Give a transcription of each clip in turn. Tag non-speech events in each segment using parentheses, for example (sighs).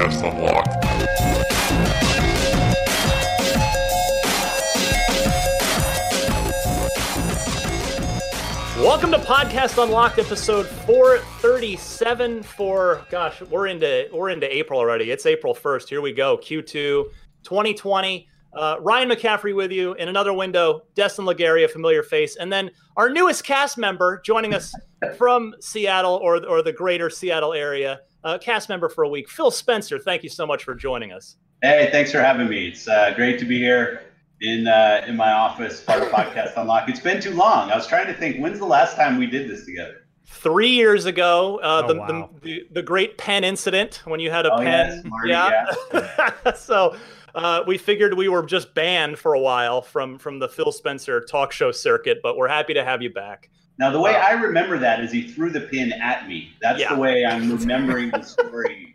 Podcast Unlocked. Welcome to Podcast Unlocked, episode 437. For gosh, we're into we're into April already. It's April 1st. Here we go. Q2 2020. Uh, Ryan McCaffrey with you in another window. Destin Legarie, familiar face, and then our newest cast member joining us (laughs) from Seattle or or the greater Seattle area. Uh, cast member for a week, Phil Spencer. Thank you so much for joining us. Hey, thanks for having me. It's uh, great to be here in uh, in my office, part of Podcast (laughs) Unlock. It's been too long. I was trying to think, when's the last time we did this together? Three years ago, uh, Oh, the, wow. the, the the great pen incident when you had a Oh, pen. yes, Marty, (laughs) so uh, we figured we were just banned for a while from from the Phil Spencer talk show circuit, but we're happy to have you back. Now, the way I remember that is he threw the pin at me. That's Yeah. the way I'm remembering the story.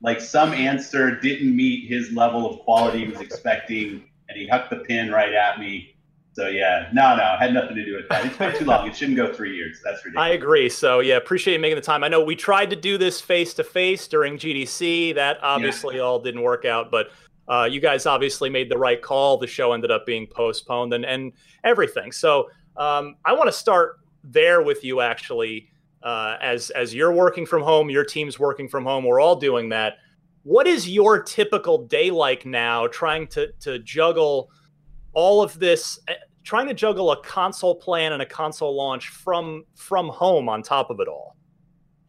Like some answer didn't meet his level of quality he was expecting, and he hucked the pin right at me. So yeah, no, no, had nothing to do with that. It's been too long. It shouldn't go three years. That's ridiculous. I agree. So yeah, appreciate you making the time. I know we tried to do this face to face during GDC. That obviously all didn't work out, but uh, you guys obviously made the right call. The show ended up being postponed and and everything. So um, I want to start there with you actually. Uh, as as you're working from home, your team's working from home. We're all doing that. What is your typical day like now? Trying to to juggle all of this eh, trying to juggle a console plan and a console launch from from home on top of it all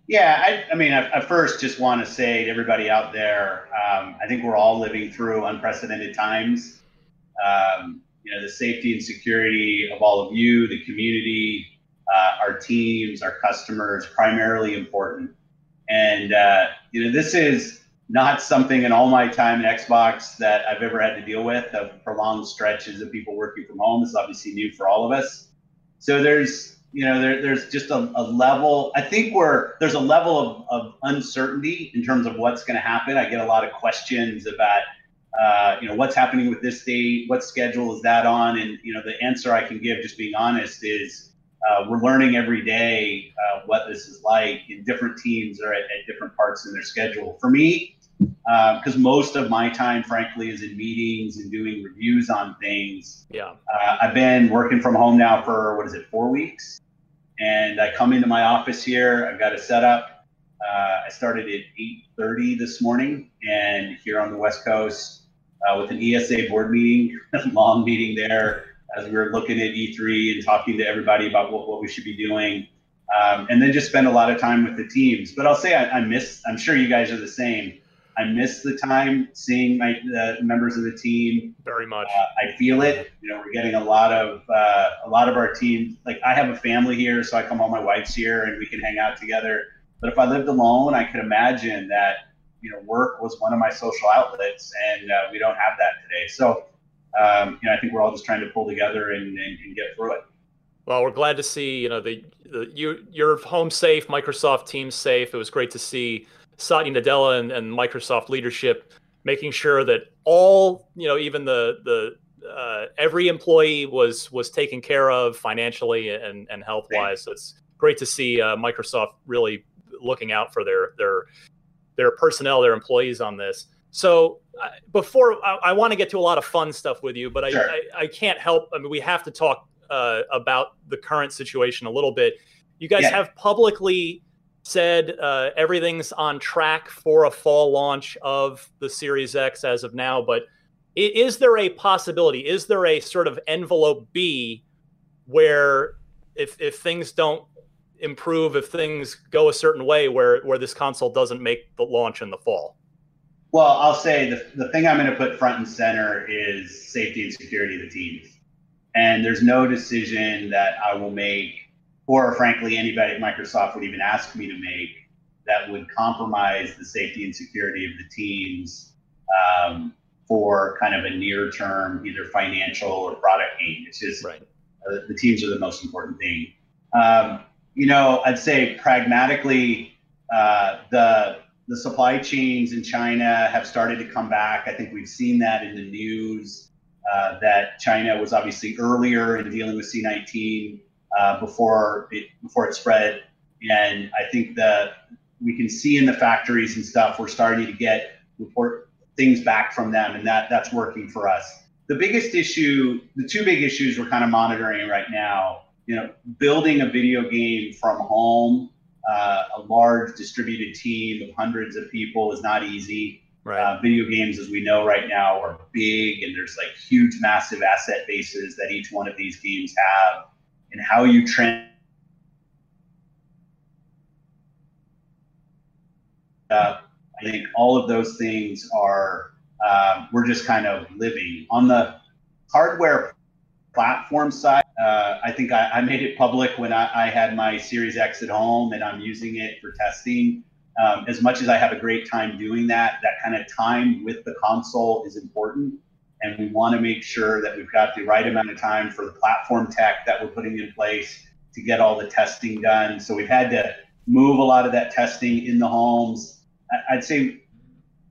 Yeah, I, I mean, I, I first just want to say to everybody out there, um, I think we're all living through unprecedented times. Um, you know, the safety and security of all of you, the community, uh, our teams, our customers, primarily important. And uh, you know, this is not something in all my time in Xbox that I've ever had to deal with of prolonged stretches of people working from home. This is obviously new for all of us. So there's, you know, there, there's just a, a level. I think we're there's a level of, of uncertainty in terms of what's going to happen. I get a lot of questions about, uh, you know, what's happening with this date, what schedule is that on, and you know, the answer I can give, just being honest, is uh, we're learning every day uh, what this is like. And different teams are at, at different parts in their schedule. For me, because most of my time, frankly, is in meetings and doing reviews on things. yeah Uh, I've been working from home now for what is it, four weeks, and I come into my office here. I've got a setup. Uh, I started at 8:30 this morning, and here on the West Coast uh, with an ESA board meeting, a (laughs) long meeting there as we were looking at E3 and talking to everybody about what, what we should be doing, um, and then just spend a lot of time with the teams. But I'll say I, I miss. I'm sure you guys are the same. I miss the time seeing my the members of the team very much uh, I feel it. You know, we're getting a lot of uh, a lot of our team. Like I have a family here, so I come home. My wife's here, and we can hang out together. But if I lived alone, I could imagine that you know work was one of my social outlets, and uh, we don't have that today. So um, you know, I think we're all just trying to pull together and, and, and get through it. well we're glad to see you know the, the you you're home safe microsoft team safe. It was great to see satya nadella and, and microsoft leadership making sure that all you know even the the uh, every employee was was taken care of financially and and health wise so it's great to see uh, microsoft really looking out for their their their personnel their employees on this. So before I, I want to get to a lot of fun stuff with you but I, Sure. I i can't help i mean we have to talk uh, about the current situation a little bit you guys Yeah. have publicly said uh, everything's on track for a fall launch of the Series X as of now, but is there a possibility? Is there a sort of envelope B where if if things don't improve, if things go a certain way, where where this console doesn't make the launch in the fall? Well, I'll say the, the thing I'm going to put front and center is safety and security of the teams. And there's no decision that I will make, or frankly, anybody at Microsoft would even ask me to make, that would compromise the safety and security of the teams um, for kind of a near term, either financial or product gain. It's just Right. uh, the teams are the most important thing. Um, you know, I'd say pragmatically, uh, the the supply chains in China have started to come back. I think we've seen that in the news uh, that China was obviously earlier in dealing with C19 uh, before it before it spread, and I think that we can see in the factories and stuff we're starting to get report things back from them, and that that's working for us. The biggest issue, the two big issues we're kind of monitoring right now, you know, building a video game from home, uh, a large distributed team of hundreds of people is not easy. Right. Uh, video games, as we know right now, are big, and there's like huge, massive asset bases that each one of these games have, and how you trend. Uh, I think all of those things are um, we're just kind of living on the hardware platform side. Uh, I think I, I, made it public when I, I, had my Series X at home and I'm using it for testing. Um, as much as I have a great time doing that, that kind of time with the console is important. And we want to make sure that we've got the right amount of time for the platform tech that we're putting in place to get all the testing done. So we've had to move a lot of that testing in the homes. I'd say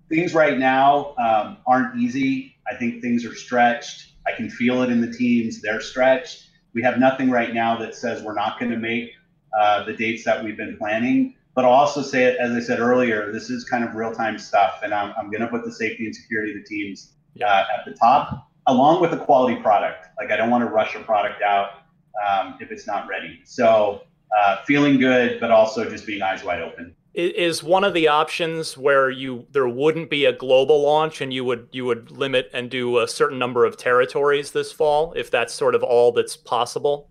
things right now um, aren't easy. I think things are stretched. I can feel it in the teams. They're stretched. We have nothing right now that says we're not going to make uh, the dates that we've been planning. But I'll also say, as I said earlier, this is kind of real time stuff. And I'm, I'm going to put the safety and security of the teams uh, at the top, along with a quality product. Like, I don't want to rush a product out um, if it's not ready. So, uh, feeling good, but also just being eyes wide open is one of the options where you there wouldn't be a global launch and you would you would limit and do a certain number of territories this fall if that's sort of all that's possible?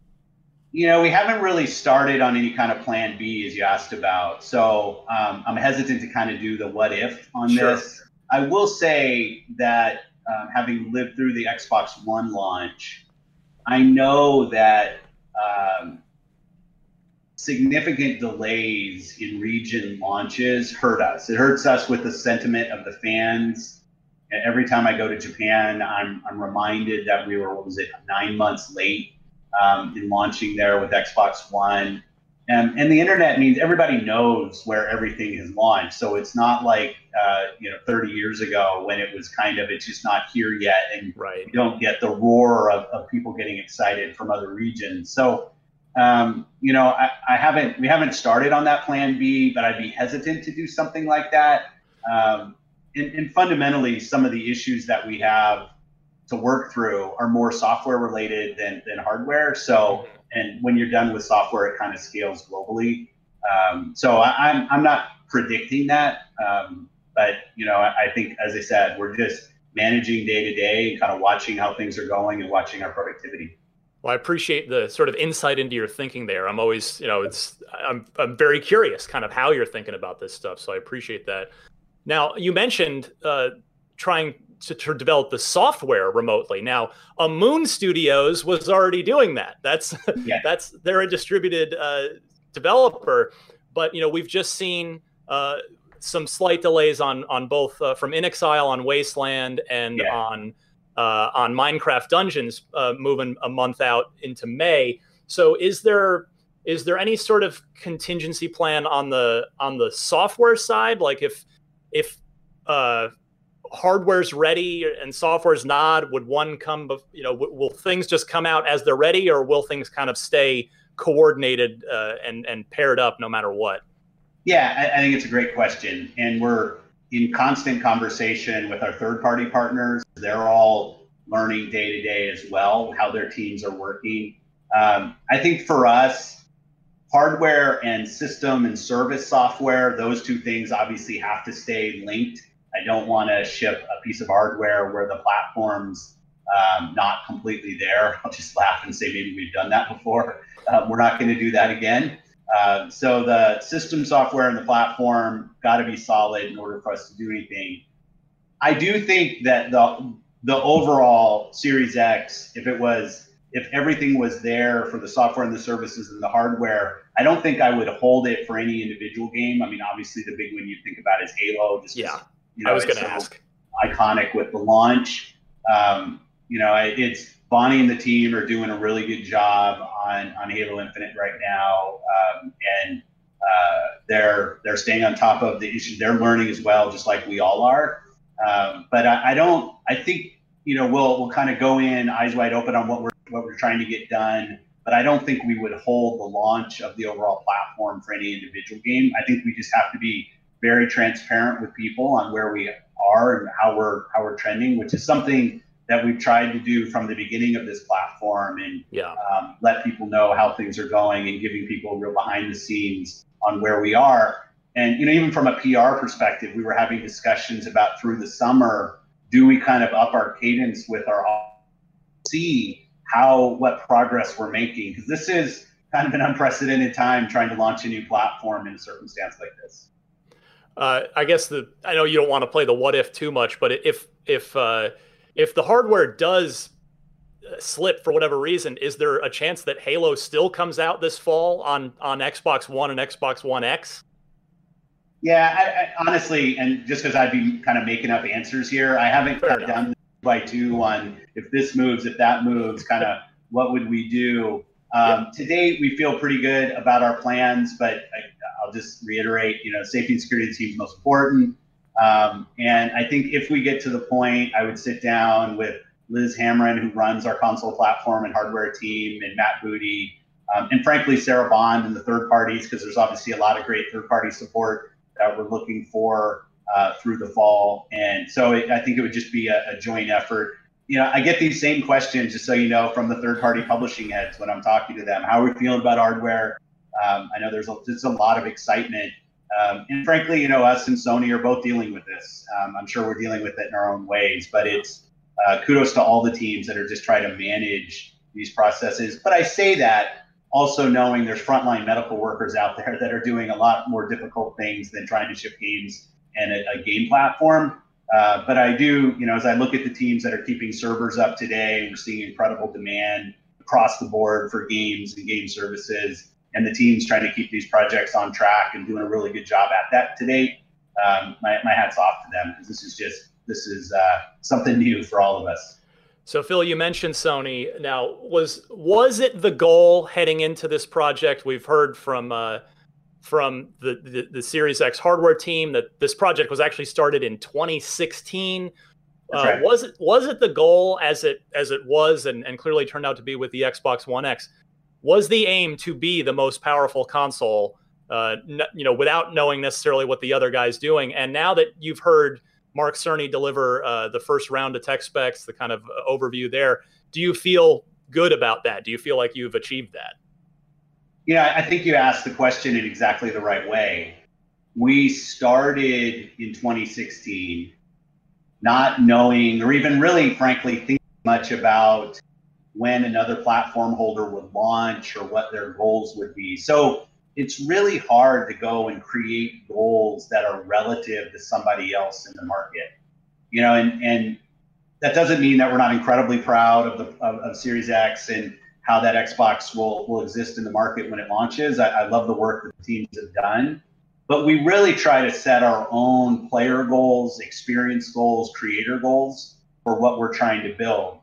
You know we haven't really started on any kind of plan b as you asked about. So um, i'm hesitant to kind of do the what if on sure. this. I will say that um, having lived through the xbox one launch i know that um, significant delays in region launches hurt us. It hurts us with the sentiment of the fans. And Every time I go to Japan, I'm, I'm reminded that we were, what was it, nine months late um, in launching there with Xbox One. And, and the internet means everybody knows where everything has launched. So it's not like, uh, you know, 30 years ago when it was kind of, it's just not here yet. And right. you don't get the roar of, of people getting excited from other regions. So um, you know, I, I, haven't we haven't started on that plan B, but I'd be hesitant to do something like that. Um, and, and, fundamentally, some of the issues that we have to work through are more software related than, than hardware. So, and when you're done with software, it kind of scales globally. Um, so I, am I'm, I'm not predicting that, um, but you know, I, I think as I said, we're just managing day to day and kind of watching how things are going and watching our productivity. Well, I appreciate the sort of insight into your thinking there. I'm always, you know, it's I'm I'm very curious, kind of how you're thinking about this stuff. So I appreciate that. Now, you mentioned uh, trying to, to, develop the software remotely. Now, a Moon Studios was already doing that. That's yeah. (laughs) that's they're a distributed uh, developer, but you know we've just seen uh, some slight delays on on both uh, from inXile on Wasteland and yeah. on uh, on Minecraft Dungeons uh, moving a month out into May. So is there is there any sort of contingency plan on the on the software side? Like if if uh, hardware's ready and software's not, would one come? You know, will things just come out as they're ready, or will things kind of stay coordinated uh, and and paired up no matter what? Yeah, I, I think it's a great question, and we're in constant conversation with our third party partners. They're all learning day to day as well how their teams are working. Um, I think for us, hardware and system and service software, those two things obviously have to stay linked. I don't want to ship a piece of hardware where the platform's um, not completely there. (laughs) I'll just laugh and say maybe we've done that before. Uh, we're not going to do that again. Uh, so the system software and the platform got to be solid in order for us to do anything. I do think that the the overall Series X, if it was if everything was there for the software and the services and the hardware, I don't think I would hold it for any individual game. I mean, obviously the big one you think about is Halo. Just yeah, you know, I was going to ask. Iconic with the launch. Um, you know, it's Bonnie and the team are doing a really good job on, on Halo Infinite right now, um, and uh, they're they're staying on top of the issues. They're learning as well, just like we all are. Um, but I, I, don't. I think you know we'll we'll kind of go in eyes wide open on what we're what we're trying to get done. But I don't think we would hold the launch of the overall platform for any individual game. I think we just have to be very transparent with people on where we are and how we're how we're trending, which is something that we've tried to do from the beginning of this platform and yeah. um, let people know how things are going and giving people real behind the scenes on where we are. And you know, even from a PR perspective, we were having discussions about through the summer, do we kind of up our cadence with our see how what progress we're making because this is kind of an unprecedented time trying to launch a new platform in a circumstance like this. Uh, I guess the I know you don't want to play the what if too much, but if if uh, if the hardware does uh, slip for whatever reason, is there a chance that Halo still comes out this fall on on Xbox One and Xbox One X? Yeah, I, I, honestly, and just because I'd be kind of making up answers here, I haven't Fair done by two on if this moves, if that moves, kind of what would we do. Um, To date, we feel pretty good about our plans, but I, will just reiterate, you know, safety and security is most important. Um, and I think if we get to the point, I would sit down with Liz Hamren, who runs our console platform and hardware team, and Matt Booty, um, and frankly, Sarah Bond and the third parties, because there's obviously a lot of great third party support that we're looking for uh, through the fall. And so it, I think it would just be a, a joint effort you know, I get these same questions, just so you know, from the third-party publishing heads when I'm talking to them. How are we feeling about hardware? Um, I know there's a, there's a lot of excitement, um, and frankly, you know, us and Sony are both dealing with this. Um, I'm sure we're dealing with it in our own ways, but it's uh, kudos to all the teams that are just trying to manage these processes. But I say that also knowing there's frontline medical workers out there that are doing a lot more difficult things than trying to ship games and a, a game platform. Uh, but I do, you know, as I look at the teams that are keeping servers up today, we're seeing incredible demand across the board for games and game services, and the teams trying to keep these projects on track and doing a really good job at that to date. Um, my, my hat's off to them because this is just this is uh, something new for all of us. So Phil, you mentioned Sony. Now, was was it the goal heading into this project? We've heard from uh, from the, the, the Series X hardware team that this project was actually started in 2016. Uh, right. Was it was it the goal as it as it was and, and clearly turned out to be with the Xbox One X? Was the aim to be the most powerful console? Uh, n- you know, without knowing necessarily what the other guy's doing. And now that you've heard Mark Cerny deliver uh, the first round of tech specs, the kind of uh, overview there, do you feel good about that? Do you feel like you've achieved that? Yeah, I think you asked the question in exactly the right way. We started in 2016 not knowing, or even really, frankly, thinking much about when another platform holder would launch or what their goals would be. So it's really hard to go and create goals that are relative to somebody else in the market. You know, and, and that doesn't mean that we're not incredibly proud of the of, of Series X and how that Xbox will will exist in the market when it launches. I, I love the work that the teams have done, but we really try to set our own player goals, experience goals, creator goals for what we're trying to build.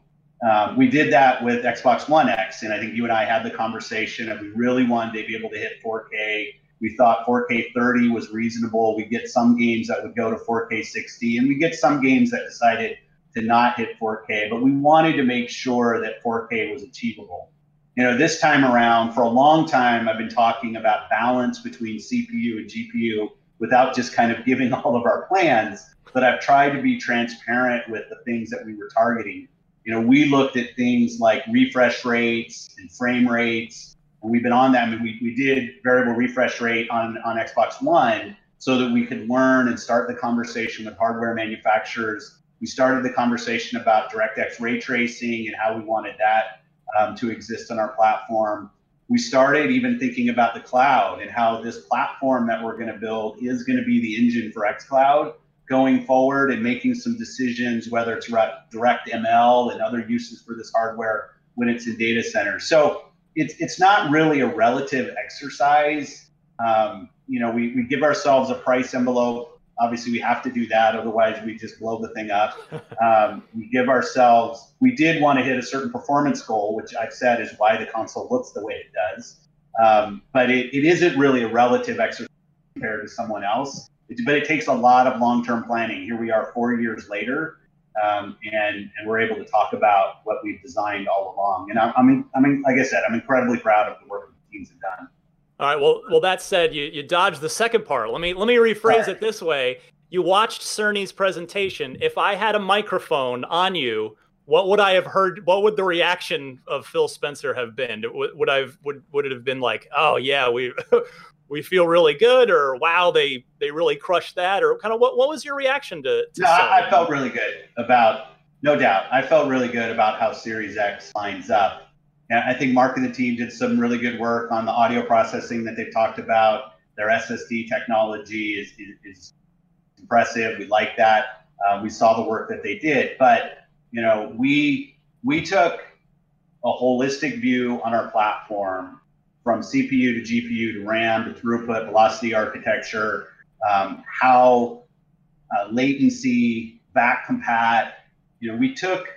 Um, we did that with Xbox One X, and I think you and I had the conversation and we really wanted to be able to hit 4K. We thought 4K 30 was reasonable. We get some games that would go to 4K 60, and we get some games that decided to not hit 4K, but we wanted to make sure that 4K was achievable. You know, this time around, for a long time, I've been talking about balance between CPU and GPU without just kind of giving (laughs) all of our plans, but I've tried to be transparent with the things that we were targeting. You know, we looked at things like refresh rates and frame rates, and we've been on that. I mean, we, we did variable refresh rate on, on Xbox One so that we could learn and start the conversation with hardware manufacturers we started the conversation about DirectX ray tracing and how we wanted that um, to exist on our platform. We started even thinking about the cloud and how this platform that we're going to build is going to be the engine for xCloud going forward and making some decisions, whether it's direct ML and other uses for this hardware when it's in data centers. So it's, it's not really a relative exercise. Um, you know, we, we give ourselves a price envelope Obviously, we have to do that, otherwise we just blow the thing up. (laughs) Um, we give ourselves. We did want to hit a certain performance goal, which I've said is why the console looks the way it does. Um, but it, it isn't really a relative exercise compared to someone else. But it takes a lot of long-term planning. Here we are, four years later, um, and and we're able to talk about what we've designed all along. And I, I mean, I mean, like I said, I'm incredibly proud of the work the teams have done. All right. Well, well, that said, you you dodged the second part. Let me let me rephrase right. it this way. you watched Cerny's presentation. If I had a microphone on you, what would I have heard? What would the reaction of Phil Spencer have been? Would, would I would would it have been like, oh yeah, we we feel really good, or wow, they they really crushed that, or kind of what what was your reaction to? to no, I, I felt really good about, no doubt, I felt really good about how Series X lines up. And I think Mark and the team did some really good work on the audio processing that they've talked about. Their SSD technology is, is, is impressive. We like that. Uh, we saw the work that they did, but you know, we we took a holistic view on our platform from CPU to GPU to RAM to throughput, velocity architecture, um, how uh, latency, back compat. You know, we took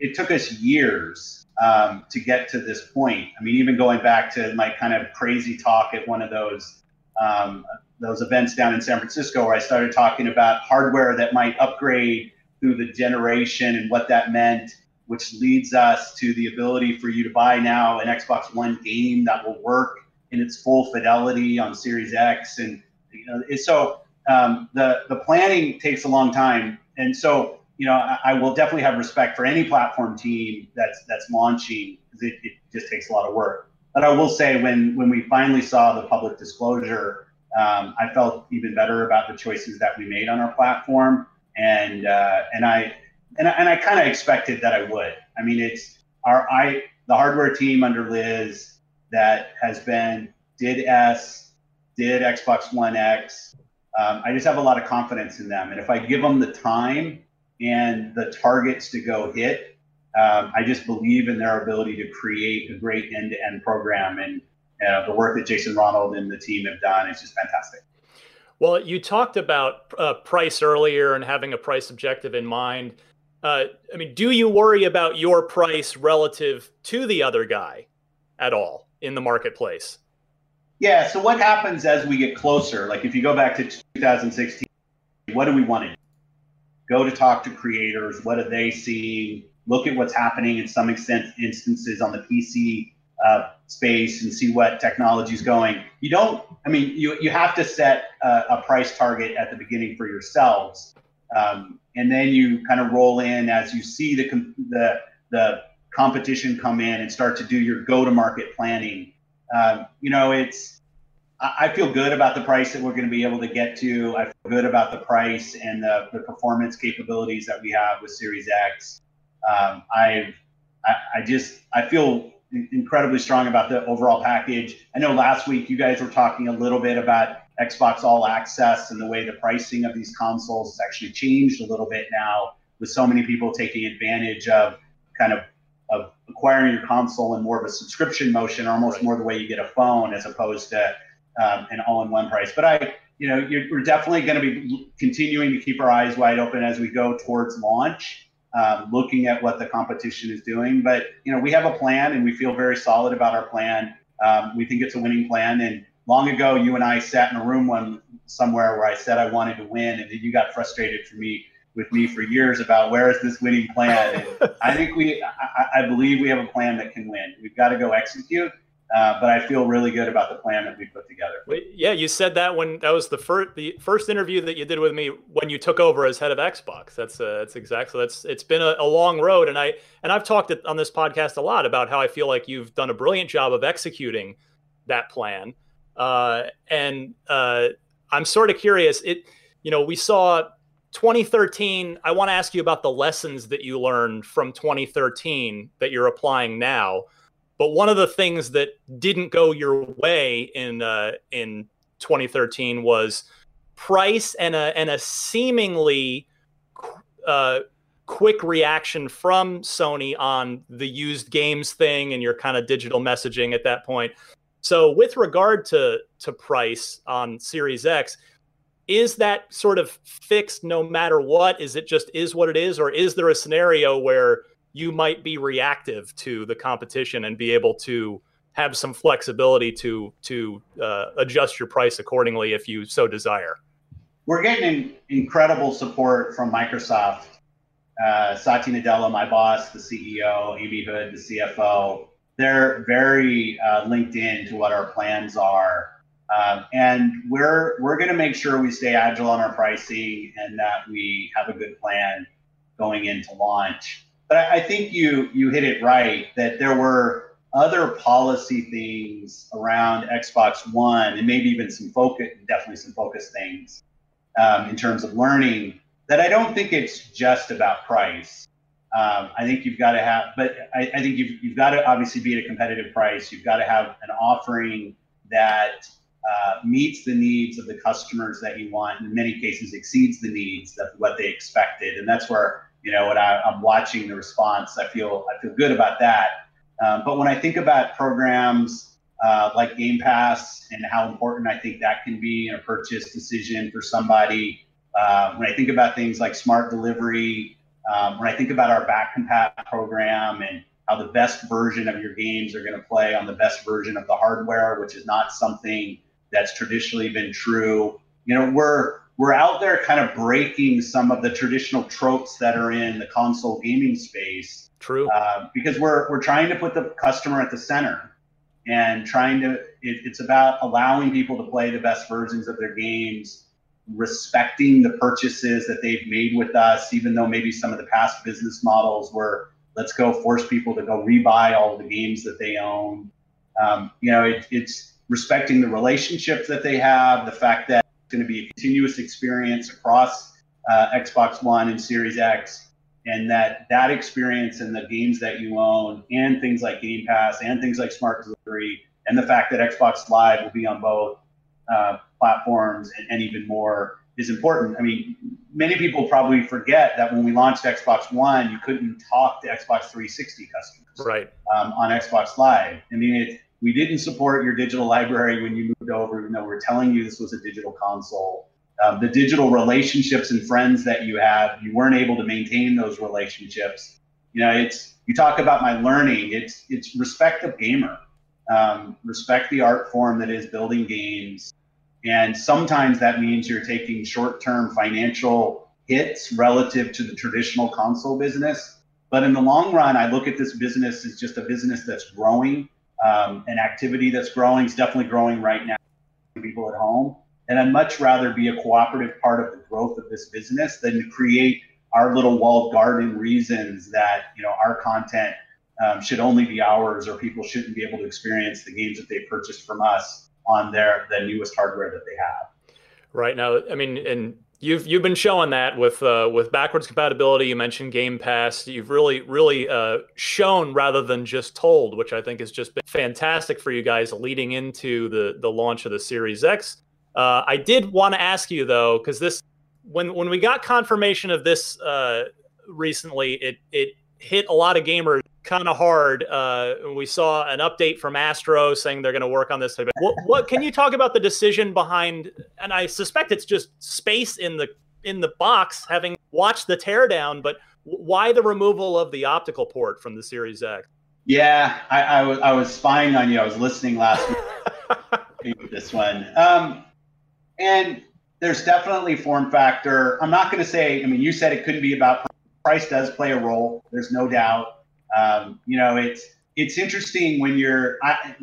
it took us years um, to get to this point. I mean, even going back to my kind of crazy talk at one of those um, those events down in San Francisco, where I started talking about hardware that might upgrade through the generation and what that meant, which leads us to the ability for you to buy now an Xbox One game that will work in its full fidelity on Series X. And you know, so um, the the planning takes a long time, and so you know I, I, will definitely have respect for any platform team that's that's launching because it, it just takes a lot of work. But I will say when when we finally saw the public disclosure, um, I felt even better about the choices that we made on our platform and uh, and I and I, and I kind of expected that I would. I mean, it's our I the hardware team under Liz that has been did S, did Xbox One X. Um, I just have a lot of confidence in them, and if I give them the time and the targets to go hit, um, I just believe in their ability to create a great end-to-end program. And uh, the work that Jason Ronald and the team have done is just fantastic. Well, you talked about uh, price earlier and having a price objective in mind. Uh, I mean, do you worry about your price relative to the other guy at all in the marketplace? Yeah. So what happens as we get closer? Like if you go back to 2016, what do we want to do? Go to talk to creators. What are they seeing? Look at what's happening in some extent instances on the PC uh, space and see what technology is going. You don't, I mean, you, you have to set a, a price target at the beginning for yourselves. Um, and then you kind of roll in as you see the, the, the competition come in and start to do your go to market planning. Um, you know, it's, I feel good about the price that we're going to be able to get to. I feel good about the price and the, the performance capabilities that we have with Series X. Um, I've, I, I just, I feel incredibly strong about the overall package. I know last week you guys were talking a little bit about Xbox All Access and the way the pricing of these consoles has actually changed a little bit now, with so many people taking advantage of kind of of acquiring your console in more of a subscription motion, almost more the way you get a phone as opposed to um, an all-in-one price. But I, you know, we're definitely going to be continuing to keep our eyes wide open as we go towards launch um, looking at what the competition is doing. But you know, we have a plan, and we feel very solid about our plan. Um, we think it's a winning plan. And long ago, you and I sat in a room one somewhere where I said I wanted to win, and then you got frustrated for me with me for years about where is this winning plan. And I think we, I, I believe we have a plan that can win. We've got to go execute. Uh, but I feel really good about the plan that we put together. Yeah, you said that when that was the first the first interview that you did with me when you took over as head of Xbox. That's uh, that's exactly that's it's been a, a, long road, and I and I've talked on this podcast a lot about how I feel like you've done a brilliant job of executing that plan. Uh, and uh, I'm sort of curious. It you know we saw 2013. I want to ask you about the lessons that you learned from 2013 that you're applying now but one of the things that didn't go your way in uh, in 2013 was price and a and a seemingly uh, quick reaction from Sony on the used games thing and your kind of digital messaging at that point. So with regard to to price on Series X, is that sort of fixed no matter what? Is it just is what it is, or is there a scenario where you might be reactive to the competition and be able to have some flexibility to to uh, adjust your price accordingly if you so desire. We're getting incredible support from Microsoft. Uh, Satya Nadella, my boss, the CEO, Amy Hood, the CFO, they're very uh, linked in to what our plans are. Um, and we're we're going to make sure we stay agile on our pricing and that we have a good plan going into launch. But I, I think you you hit it right that there were other policy things around Xbox One and maybe even some focus, definitely some focus things um, in terms of learning that I don't think it's just about price. Um, I think you've got to have, but I, I, think you've, you've got to obviously be at a competitive price. You've got to have an offering that uh, meets the needs of the customers that you want, and in many cases exceeds the needs of what they expected. And that's where you know when I, am watching the response, I feel I feel good about that. Um, but when I think about programs uh, like Game Pass and how important I think that can be in a purchase decision for somebody, uh, when I think about things like smart delivery, um, when I think about our back compat program and how the best version of your games are going to play on the best version of the hardware, which is not something that's traditionally been true. You know, we're we're out there kind of breaking some of the traditional tropes that are in the console gaming space. True. Uh, because we're we're trying to put the customer at the center and trying to it, it's about allowing people to play the best versions of their games respecting the purchases that they've made with us even though maybe some of the past business models were let's go force people to go rebuy all the games that they own. Um, you know it, it's respecting the relationships that they have the fact that it's going to be a continuous experience across uh, xbox one and series x and that that experience and the games that you own and things like Game Pass and things like Smart Delivery and the fact that Xbox Live will be on both uh, platforms and, and, even more is important. I mean, many people probably forget that when we launched Xbox One, you couldn't talk to Xbox 360 customers right um, on Xbox Live. I mean, it, we didn't support your digital library when you moved over, even though we we're telling you this was a digital console um, the digital relationships and friends that you have, you weren't able to maintain those relationships. You know, it's you talk about my learning. It's it's respect the gamer, um, respect the art form that is building games, and sometimes that means you're taking short-term financial hits relative to the traditional console business. But in the long run, I look at this business as just a business that's growing, um, an activity that's growing. It's definitely growing right now. People at home and I'd much rather be a cooperative part of the growth of this business than to create our little walled garden reasons that you know our content um, should only be ours or people shouldn't be able to experience the games that they purchased from us on their the newest hardware that they have. Right now, I mean, and you've you've been showing that with uh, with backwards compatibility. You mentioned Game Pass. You've really really uh, shown rather than just told, which I think has just been fantastic for you guys leading into the the launch of the Series X. Uh, I did want to ask you though, because this when when we got confirmation of this uh, recently, it it hit a lot of gamers kind of hard. Uh, we saw an update from Astro saying they're going to work on this. What, what can you talk about the decision behind? And I suspect it's just space in the in the box, having watched the teardown. But why the removal of the optical port from the Series X? Yeah, I, I was I was spying on you. I was listening last week (laughs) with this one. Um, and there's definitely form factor. I'm not going to say, I mean, you said it couldn't be about price does play a role. There's no doubt. Um, you know, it's, it's interesting when you're, I,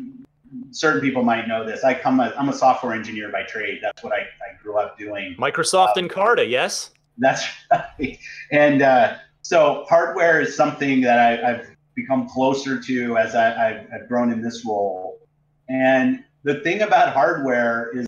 certain people might know this. I come, a, I'm a software engineer by trade. That's what I, I grew up doing. Microsoft um, Encarta, yes. That's (laughs) right. And uh, so hardware is something that I, have become closer to as I, I've, I've grown in this role. And the thing about hardware is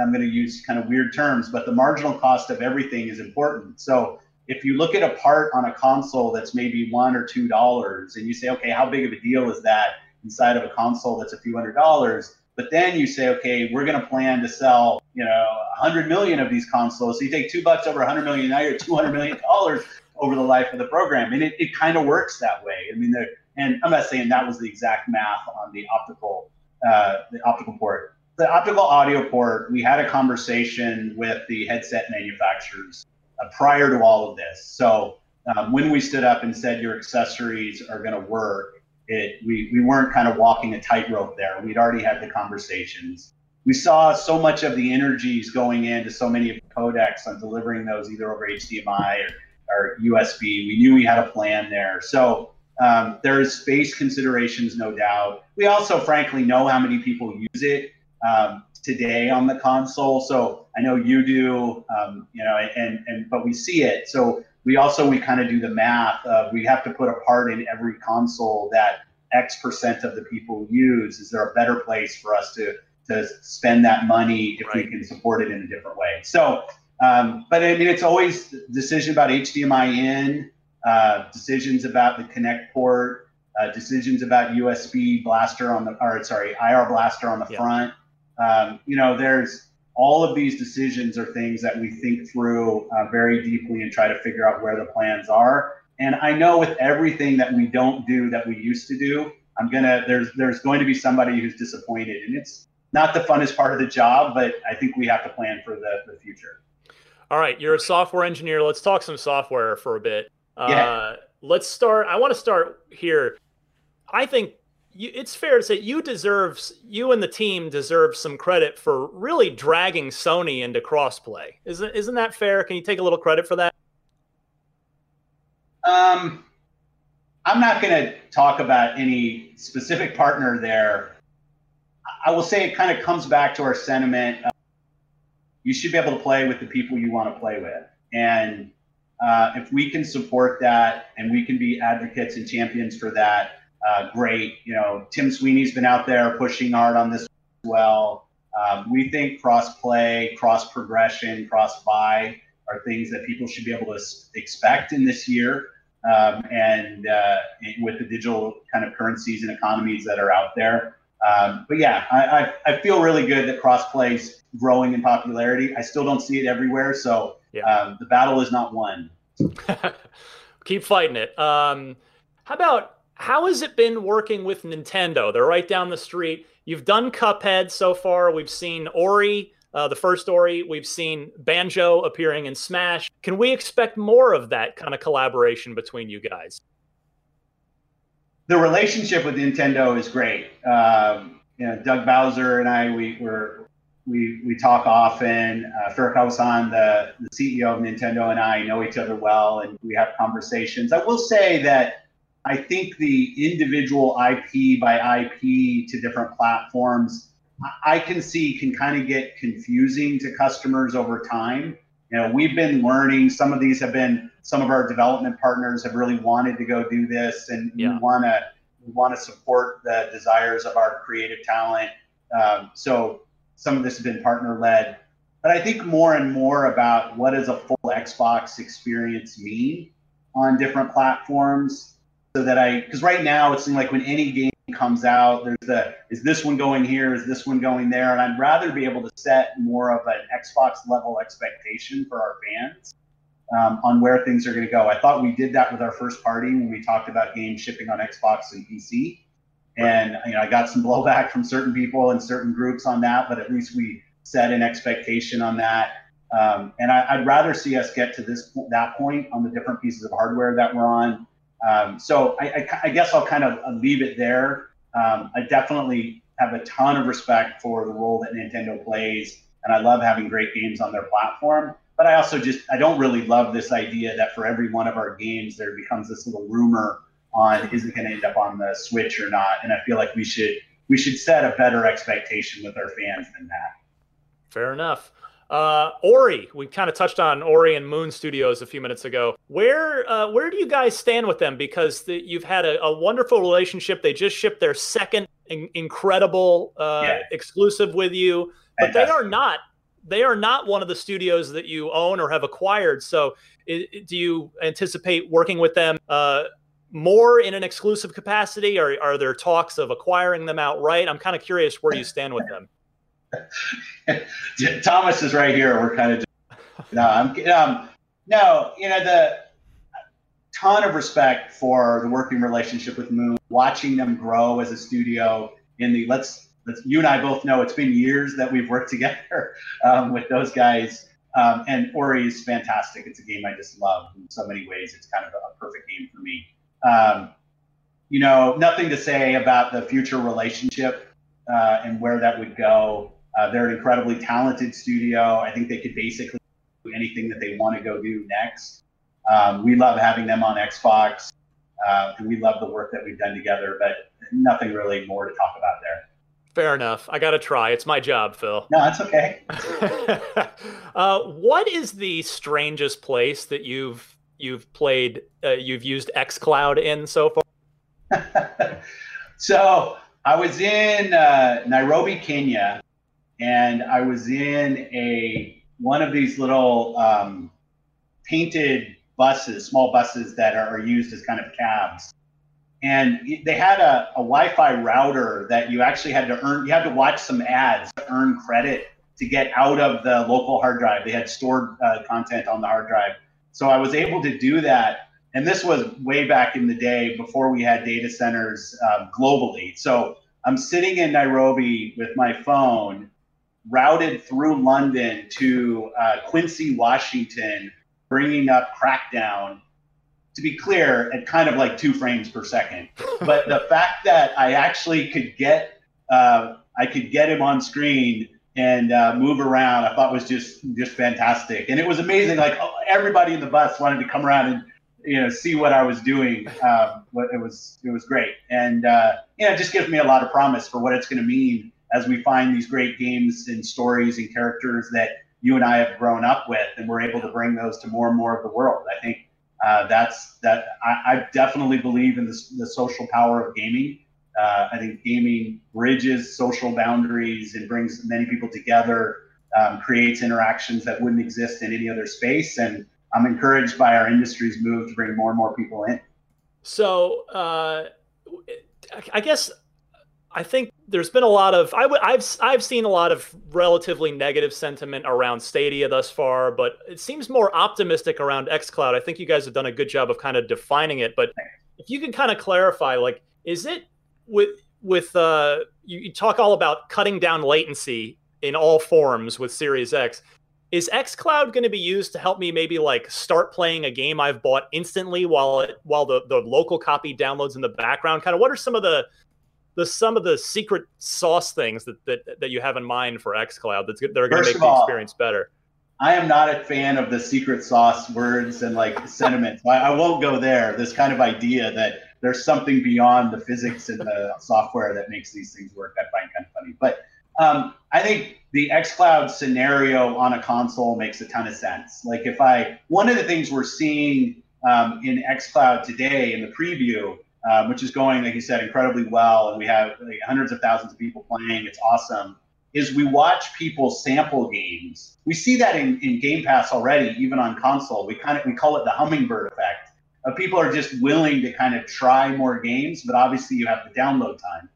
I'm going to use kind of weird terms, but the marginal cost of everything is important. So if you look at a part on a console that's maybe one or two dollars, and you say, okay, how big of a deal is that inside of a console that's a few hundred dollars? But then you say, okay, we're going to plan to sell, you know, 100 million of these consoles. So you take two bucks over 100 million, now you're 200 million dollars over the life of the program, and it, it kind of works that way. I mean, and I'm not saying that was the exact math on the optical uh, the optical port the optical audio port, we had a conversation with the headset manufacturers prior to all of this. So um, when we stood up and said your accessories are going to work, it we, we weren't kind of walking a tightrope there. We'd already had the conversations. We saw so much of the energies going into so many of the codecs on delivering those either over HDMI or, or USB. We knew we had a plan there. So um, there is space considerations, no doubt. We also, frankly, know how many people use it um, today on the console. So I know you do, um, you know, and and but we see it. So we also we kind of do the math. Of we have to put a part in every console that X percent of the people use. Is there a better place for us to to spend that money if right. we can support it in a different way? So, um, but I mean, it's always decision about HDMI in, uh, decisions about the Kinect port, uh, decisions about USB blaster on the, or sorry, IR blaster on the yeah. front. Um, you know, there's all of these decisions are things that we think through uh, very deeply and try to figure out where the plans are. And I know with everything that we don't do that we used to do, I'm gonna there's there's going to be somebody who's disappointed, and it's not the funnest part of the job, but I think we have to plan for the, the future. All right, you're a software engineer. Let's talk some software for a bit. Yeah. Uh, let's start. I want to start here. I think you, it's fair to say you deserve you and the team deserve some credit for really dragging Sony into crossplay. Isn't isn't that fair? Can you take a little credit for that? Um, I'm not going to talk about any specific partner there. I will say it kind of comes back to our sentiment. you should be able to play with the people you want to play with, and uh, if we can support that and we can be advocates and champions for that uh, great. You know, Tim Sweeney's been out there pushing hard on this as well. Um, we think cross play, cross progression, cross buy are things that people should be able to expect in this year. Um, and uh, with the digital kind of currencies and economies that are out there. Um, but yeah, I, I, I, feel really good that cross is growing in popularity. I still don't see it everywhere, so yeah. um, the battle is not won. (laughs) Keep fighting it. Um, how about how has it been working with Nintendo? They're right down the street. You've done Cuphead so far. We've seen Ori, uh, the first Ori. We've seen Banjo appearing in Smash. Can we expect more of that kind of collaboration between you guys? The relationship with Nintendo is great. Um, you know, Doug Bowser and I, we were we we talk often. Uh, Furukawa-san, the, the CEO of Nintendo, and I know each other well, and we have conversations. I will say that I think the individual IP by IP to different platforms, I can see can kind of get confusing to customers over time. You know, we've been learning. Some of these have been some of our development partners have really wanted to go do this, and yeah. we want to we want to support the desires of our creative talent. Um, so some of this has been partner led, but I think more and more about what does a full Xbox experience mean on different platforms so that I because right now it seems like when any game comes out, there's the is this one going here, is this one going there, and I'd rather be able to set more of an Xbox level expectation for our fans um, on where things are going to go. I thought we did that with our first party when we talked about games shipping on Xbox and PC, and you know I got some (laughs) blowback from certain people and certain groups on that, but at least we set an expectation on that. Um, and I, would rather see us get to this that point on the different pieces of hardware that we're on um, so I, I, I, guess I'll kind of leave it there. Um, I definitely have a ton of respect for the role that Nintendo plays, and I love having great games on their platform. But I also just I don't really love this idea that for every one of our games there becomes this little rumor on is it going to end up on the Switch or not. And I feel like we should we should set a better expectation with our fans than that. Fair enough. Uh, Ori, we kind of touched on Ori and Moon Studios a few minutes ago. Where uh, where do you guys stand with them? Because the, you've had a, a, wonderful relationship. They just shipped their second in, incredible uh, yeah. exclusive with you, but they are not they are not one of the studios that you own or have acquired. So, it, do you anticipate working with them uh, more in an exclusive capacity, or are there talks of acquiring them outright? I'm kind of curious where you stand with them. (laughs) Thomas is right here. We're kind of just, no, I'm um, no, you know the ton of respect for the working relationship with Moon, watching them grow as a studio in the let's let's you and I both know it's been years that we've worked (laughs) together um, with those guys. Um, and Ori is fantastic. It's a game I just love in so many ways. It's kind of a, perfect game for me. Um, you know, nothing to say about the future relationship uh, and where that would go. Uh, they're an incredibly talented studio. I think they could basically do anything that they want to go do next. Um, we love having them on Xbox, uh, and we love the work that we've done together. But nothing really more to talk about there. Fair enough. I got to try. It's my job, Phil. No, it's okay. (laughs) uh, what is the strangest place that you've you've played? Uh, you've used XCloud in so far? (laughs) (laughs) so I was in uh, Nairobi, Kenya, and I was in a one of these little um, painted buses, small buses that are, are used as kind of cabs and they had a, a Wi-Fi router that you actually had to earn. You had to watch some ads to earn credit to get out of the local hard drive. They had stored uh, content on the hard drive, so I was able to do that. And this was way back in the day before we had data centers uh, globally. So I'm sitting in Nairobi with my phone, routed through London to uh, Quincy, Washington, bringing up Crackdown to be clear, at kind of like two frames per second. (laughs) But the fact that I actually could get uh, I could get him on screen and uh, move around, I thought was just just fantastic. And it was amazing. Like oh, everybody in the bus wanted to come around and you know see what I was doing. Um, it was it was great, and uh, you know, it just gives me a lot of promise for what it's going to mean as we find these great games and stories and characters that you and I have grown up with, and we're able to bring those to more and more of the world. I think uh, that's that. I, I, definitely believe in the, the social power of gaming. Uh, I think gaming bridges social boundaries and brings many people together, um, creates interactions that wouldn't exist in any other space. And I'm encouraged by our industry's move to bring more and more people in. So, uh, I guess I think there's been a lot of I w- I've I've seen a lot of relatively negative sentiment around Stadia thus far, but it seems more optimistic around XCloud. I think you guys have done a good job of kind of defining it, but if you can kind of clarify, like, is it with with uh, you, you talk all about cutting down latency in all forms with Series X. Is XCloud going to be used to help me maybe like start playing a game I've bought instantly while it, while the, the local copy downloads in the background? Kind of what are some of the the some of the secret sauce things that that, that you have in mind for xCloud that's that are going to make the all, experience better? I am not a fan of the secret sauce words and like sentiments. I, I won't go there. This kind of idea that there's something beyond the physics and the software that makes these things work. I find kind of funny, but um, I think the xCloud scenario on a console makes a ton of sense. Like if I, one of the things we're seeing um, in xCloud today in the preview um, which is going, like you said, incredibly well. And we have like, hundreds of thousands of people playing. It's awesome. Is we watch people sample games. We see that in, in Game Pass already, even on console. We kind of we call it the hummingbird effect. Uh, people are just willing to kind of try more games, but obviously you have the download time.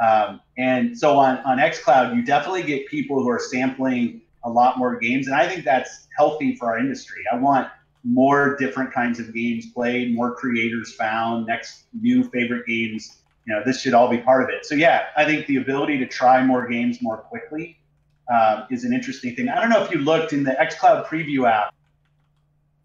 Um, and so on on XCloud, you definitely get people who are sampling a lot more games, and I think that's healthy for our industry. I want more different kinds of games played, more creators found, next new favorite games. You know, this should all be part of it. So yeah, I think the ability to try more games more quickly uh, is an interesting thing. I don't know if you looked in the XCloud preview app.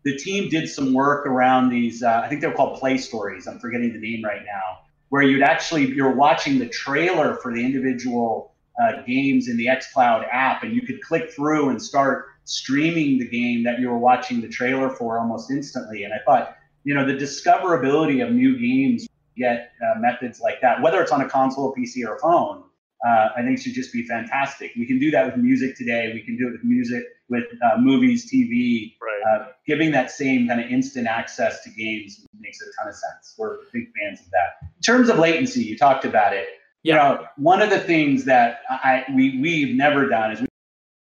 The team did some work around these. Uh, I think they're called Play Stories. I'm forgetting the name right now. Where you'd actually you're watching the trailer for the individual uh, games in the XCloud app, and you could click through and start streaming the game that you were watching the trailer for almost instantly. And I thought, you know, the discoverability of new games get uh, methods like that, whether it's on a console, PC, or a phone, uh, I think should just be fantastic. We can do that with music today. We can do it with music, with uh, movies, TV. Right. Uh, giving that same kind of instant access to games makes a ton of sense. We're big fans of that. In terms of latency, you talked about it. Yeah. You know, one of the things that I we we've never done is we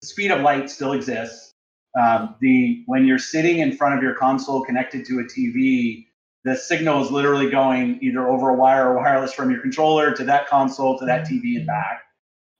the speed of light still exists. Um, the when you're sitting in front of your console connected to a TV, the signal is literally going either over a wire or wireless from your controller to that console to that TV and back.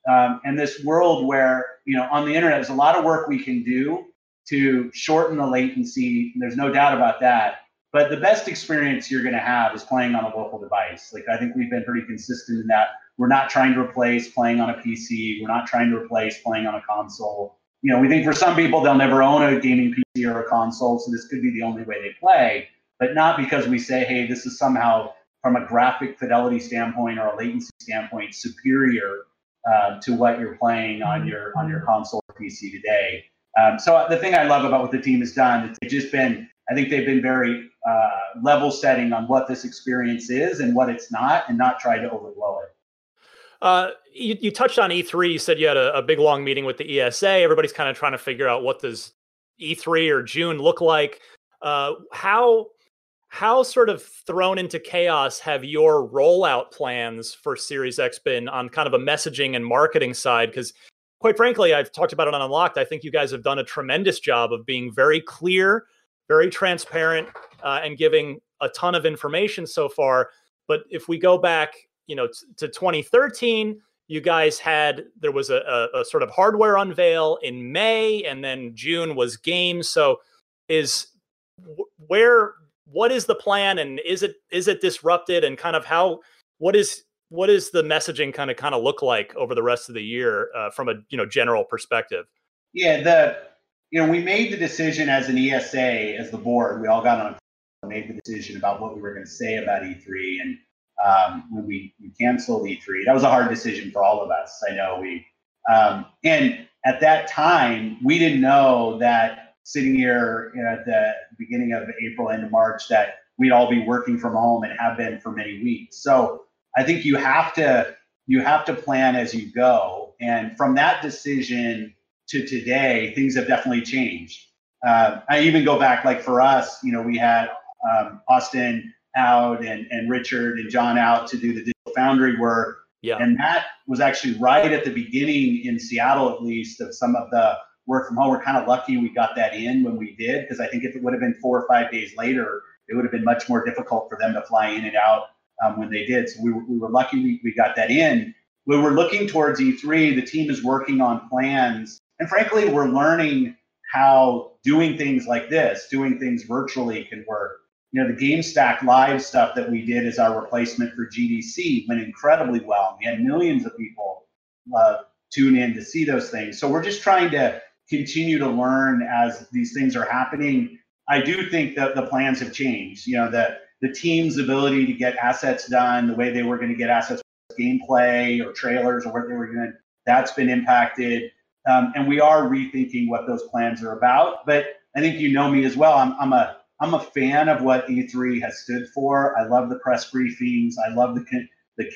Um, and this world where you know on the internet, there's a lot of work we can do to shorten the latency. There's no doubt about that. But the best experience you're going to have is playing on a local device. Like I think we've been pretty consistent in that. We're not trying to replace playing on a PC. We're not trying to replace playing on a console. You know, we think for some people they'll never own a gaming PC or a console, so this could be the only way they play. But not because we say, hey, this is somehow from a graphic fidelity standpoint or a latency standpoint superior uh, to what you're playing on your on your console or PC today. Um, so the thing I love about what the team has done, it's just been I think they've been very uh, level setting on what this experience is and what it's not, and not try to overblow it. Uh, you, you, touched on E3. You said you had a, a, big long meeting with the ESA. Everybody's kind of trying to figure out what does E3 or June look like. Uh, how how sort of thrown into chaos have your rollout plans for Series X been on kind of a messaging and marketing side? Because quite frankly, I've talked about it on Unlocked. I think you guys have done a tremendous job of being very clear, very transparent, uh, and giving a ton of information so far. But if we go back, you know, t- to 2013, you guys had there was a, a, a sort of hardware unveil in May, and then June was games. So is where what is the plan and is it is it disrupted and kind of how what is what is the messaging kind of kind of look like over the rest of the year uh, from a you know general perspective yeah the you know we made the decision as an esa as the board we all got on made the decision about what we were going to say about e3 and um, when we, we canceled e3 that was a hard decision for all of us i know we um, and at that time we didn't know that sitting here you know, at the beginning of April, end of March, that we'd all be working from home and have been for many weeks. So I think you have to you have to plan as you go. And from that decision to today, things have definitely changed. Uh, I even go back, like for us, you know, we had um, Austin out and, and Richard and John out to do the digital foundry work. Yeah. And that was actually right at the beginning in Seattle, at least, of some of the work from home. We're kind of lucky we got that in when we did, because I think if it would have been four or five days later, it would have been much more difficult for them to fly in and out um, when they did. So we were, we were lucky we, we got that in. When we're looking towards E3, the team is working on plans. And frankly, we're learning how doing things like this, doing things virtually can work. You know, the GameStack Live stuff that we did as our replacement for GDC went incredibly well. We had millions of people uh, tune in to see those things. So we're just trying to continue to learn as these things are happening. I do think that the plans have changed. You know, the the team's ability to get assets done, the way they were going to get assets, gameplay or trailers or what they were going to, that's been impacted. Um, and we are rethinking what those plans are about. But I think you know me as well. I'm, I'm a I'm a fan of what E3 has stood for. I love the press briefings. I love the the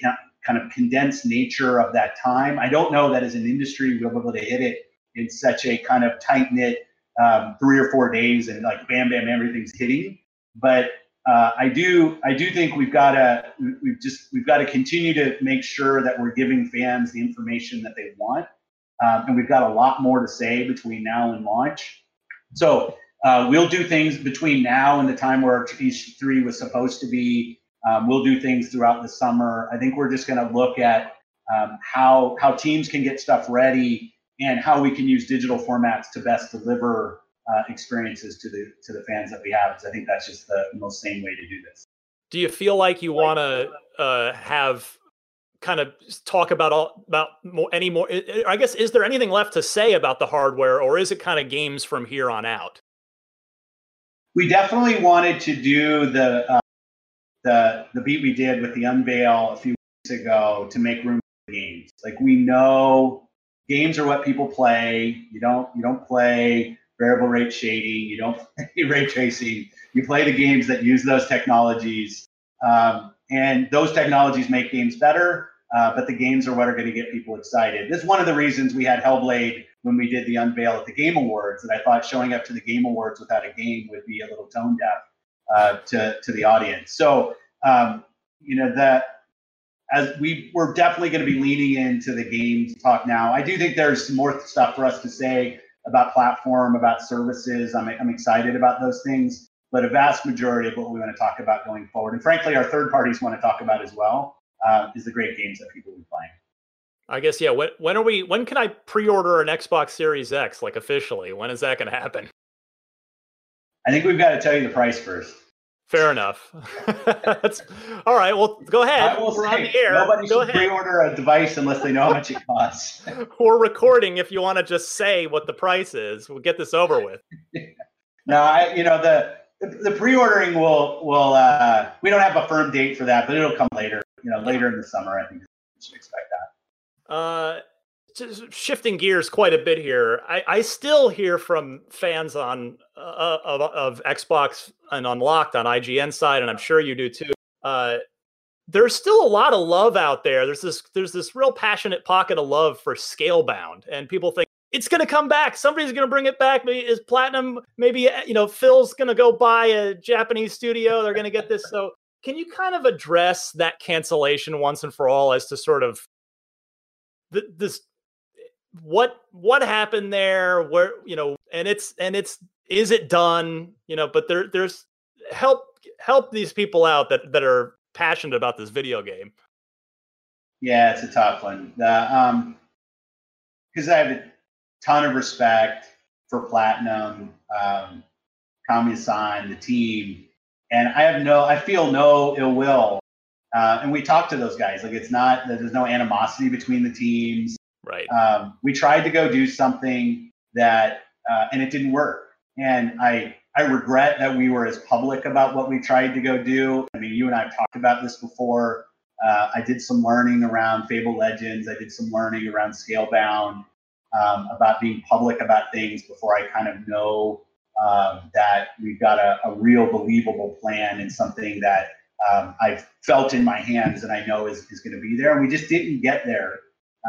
kind of condensed nature of that time. I don't know that as an industry we'll be able to hit it in such a kind of tight knit um, three or four days and like bam bam everything's hitting. But uh, I do I do think we've got to we've just we've got to continue to make sure that we're giving fans the information that they want, um, and we've got a lot more to say between now and launch. So uh, we'll do things between now and the time where E3 was supposed to be. Um, we'll do things throughout the summer. I think we're just going to look at um, how how teams can get stuff ready and how we can use digital formats to best deliver uh, experiences to the to the fans that we have. Because I think that's just the most sane way to do this. Do you feel like you want to uh, have kind of talk about all about more, any more? I guess is there anything left to say about the hardware, or is it kind of games from here on out? We definitely wanted to do the uh, the the beat we did with the unveil a few weeks ago to make room for games. Like we know games are what people play. You don't you don't play variable rate shading. You don't (laughs) play ray tracing. You play the games that use those technologies, um, and those technologies make games better. Uh, but the games are what are going to get people excited. This is one of the reasons we had Hellblade when we did the unveil at the Game Awards, and I thought showing up to the Game Awards without a game would be a little tone deaf uh, to to the audience. So um, you know that as we we're definitely going to be leaning into the game talk now. I do think there's more stuff for us to say about platform, about services. I'm I'm excited about those things, but a vast majority of what we want to talk about going forward, and frankly, our third parties want to talk about as well, uh, is the great games that people will be playing. I guess yeah. When when are we? When can I pre-order an Xbox Series X like officially? When is that going to happen? I think we've got to tell you the price first. Fair enough. (laughs) That's all right. Well, go ahead. We're say, on the air. Nobody go should ahead. pre-order a device unless they know how much it costs. (laughs) We're recording. If you want to just say what the price is, we'll get this over with. (laughs) no, I. You know the the, the pre-ordering will will. Uh, we don't have a firm date for that, but it'll come later. You know, later in the summer. I think you should expect Uh, shifting gears quite a bit here. I, I still hear from fans on uh, of, of Xbox and Unlocked on IGN side, and I'm sure you do too. Uh, there's still a lot of love out there. There's this there's this real passionate pocket of love for Scalebound, and people think it's going to come back. Somebody's going to bring it back. Maybe is Platinum. Maybe uh, you know Phil's going to go buy a Japanese studio. They're going to get this. So can you kind of address that cancellation once and for all as to sort of the, this what what happened there? Where you know, and it's and it's is it done? You know, but there there's help help these people out that that are passionate about this video game. Yeah, it's a tough one. Um, because I have a ton of respect for Platinum, um, Kamiya-san, the team, and I have no, I feel no ill will. Uh, and we talked to those guys. Like it's not that there's no animosity between the teams. Right. Um, we tried to go do something that, uh, and it didn't work. And I I regret that we were as public about what we tried to go do. I mean, you and I have talked about this before. Uh, I did some learning around Fable Legends. I did some learning around Scalebound um, about being public about things before I kind of know um, that we've got a, a, real believable plan and something that um, I've felt in my hands and I know is, is going to be there. And we just didn't get there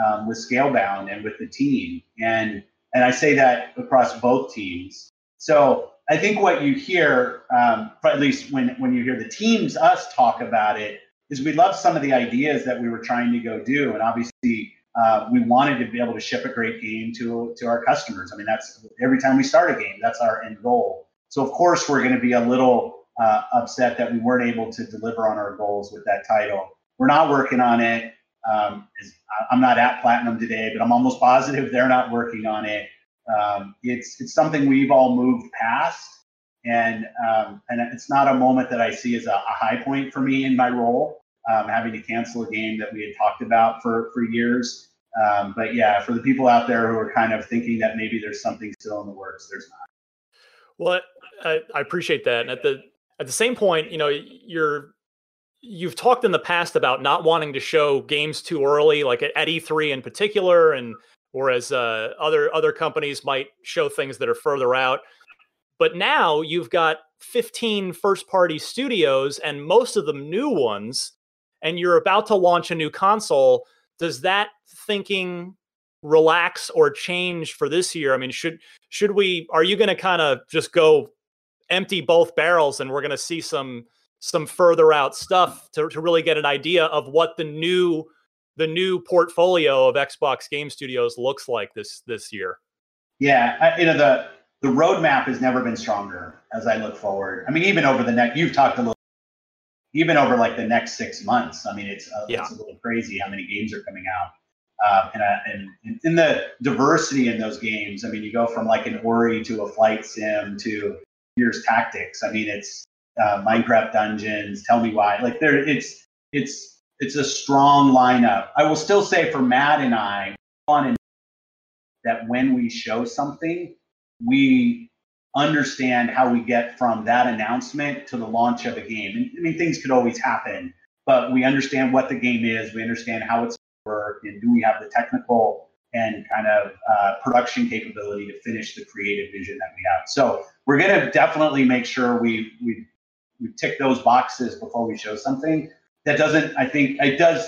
um, with Scalebound and with the team. And and I say that across both teams. So I think what you hear, um, at least when, when you hear the teams, us talk about it, is we love some of the ideas that we were trying to go do. And obviously, uh, we wanted to be able to ship a great game to, to our customers. I mean, that's every time we start a game, that's our end goal. So, of course, we're going to be a little uh, upset that we weren't able to deliver on our goals with that title. We're not working on it. Um, I'm not at Platinum today, but I'm almost positive (laughs) they're not working on it um, it's it's something we've all moved past, and um, and it's not a moment that I see as a, a high point for me in my role, um, having to cancel a game that we had talked about for for years. Um, but yeah, for the people out there who are kind of thinking that maybe there's something still in the works, there's not. Well, I, I appreciate that. And at the at the same point, you know, you're you've talked in the past about not wanting to show games too early, like at, at E3 in particular, and whereas uh, other other companies might show things that are further out. But now you've got 15 first party studios and most of them new ones, and you're about to launch a new console. Does that thinking relax or change for this year? I mean, should should we are you going to kind of just go empty both barrels and we're going to see some some further out stuff to, to really get an idea of what the new the new portfolio of Xbox Game Studios looks like this this year. Yeah, I, you know the the roadmap has never been stronger as I look forward. I mean, even over the next, you've talked a little, even over like the next six months. I mean, it's uh, yeah. it's a little crazy how many games are coming out. Uh, and, uh, and in the diversity in those games, I mean, you go from like an Ori to a flight sim to Gears Tactics. I mean, it's uh, Minecraft Dungeons. Tell me why. Like there, it's it's it's a strong lineup. I will still say for Matt and I, on that when we show something, we understand how we get from that announcement to the launch of a game. And I mean, things could always happen, but we understand what the game is. We understand how it's work, and do we have the technical and kind of uh, production capability to finish the creative vision that we have. So we're going to definitely make sure we we we tick those boxes before we show something that doesn't, I think, it does,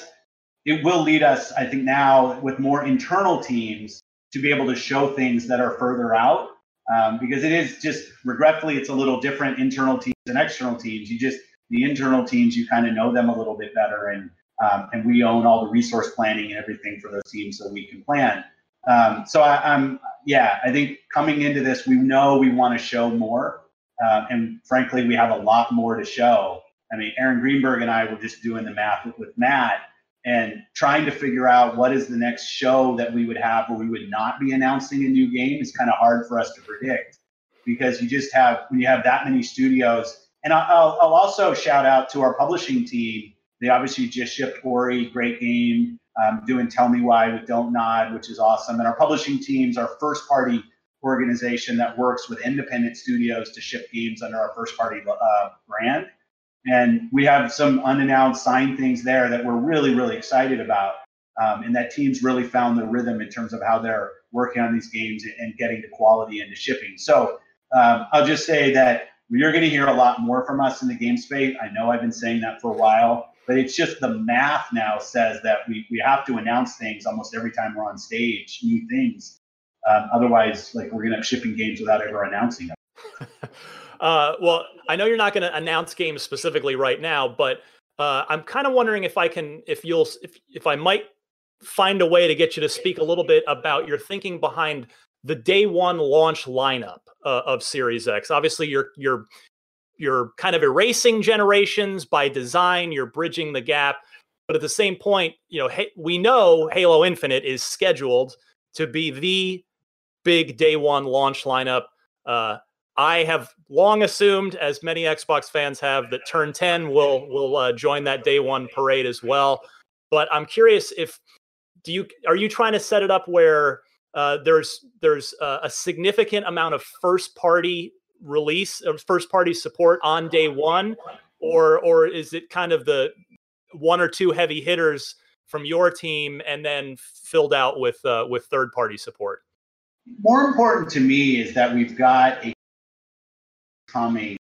it will lead us, I think, now with more internal teams to be able to show things that are further out. Um, because it is just, regretfully, it's a little different internal teams and external teams. You just, the internal teams, you kind of know them a little bit better. And, um, and we own all the resource planning and everything for those teams so we can plan. Um, so I, am yeah, I think coming into this, we know we want to show more. Uh, and frankly, we have a lot more to show. I mean, Aaron Greenberg and I were just doing the math with, with Matt and trying to figure out what is the next show that we would have where we would not be announcing a new game is kind of hard for us to predict because you just have when you have that many studios. And I'll, I'll also shout out to our publishing team. They obviously just shipped Ori, great game, um, doing Tell Me Why with Don't Nod, which is awesome. And our publishing team's our first party organization that works with independent studios to ship games under our first party uh, brand. And we have some unannounced signed things there that we're really, really excited about. Um, and that team's really found the rhythm in terms of how they're working on these games and getting the quality into shipping. So um, I'll just say that you're going to hear a lot more from us in the game space. I know I've been saying that for a while. But it's just the math now says that we, we have to announce things almost every time we're on stage, new things. Um, otherwise, like we're gonna have shipping games without ever announcing them. (laughs) uh, well, I know you're not to announce games specifically right now, but uh, I'm kind of wondering if I can, if you'll, if if I might find a way to get you to speak a little bit about your thinking behind the day one launch lineup uh, of Series X. Obviously, you're you're you're kind of erasing generations by design. You're bridging the gap, but at the same point, you know, we know Halo Infinite is scheduled to be the big day one launch lineup. Uh, I have long assumed, as many Xbox fans have, that Turn 10 will will uh, join that day one parade as well. But I'm curious if do you are you trying to set it up where uh, there's there's uh, a significant amount of first party release or first party support on day one, or or is it kind of the one or two heavy hitters from your team and then filled out with uh, with third party support? More important to me is that we've got a coming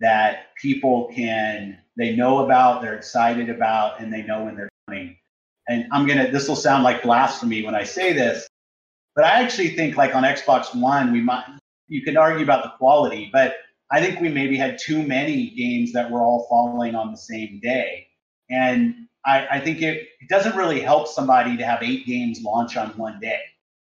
that people can they know about, they're excited about, and they know when they're coming. And I'm gonna this will sound like blasphemy when I say this, but I actually think like on Xbox One, we might you can argue about the quality, but I think we maybe had too many games that were all falling on the same day. And I, I think it, it doesn't really help somebody to have eight games launch on one day.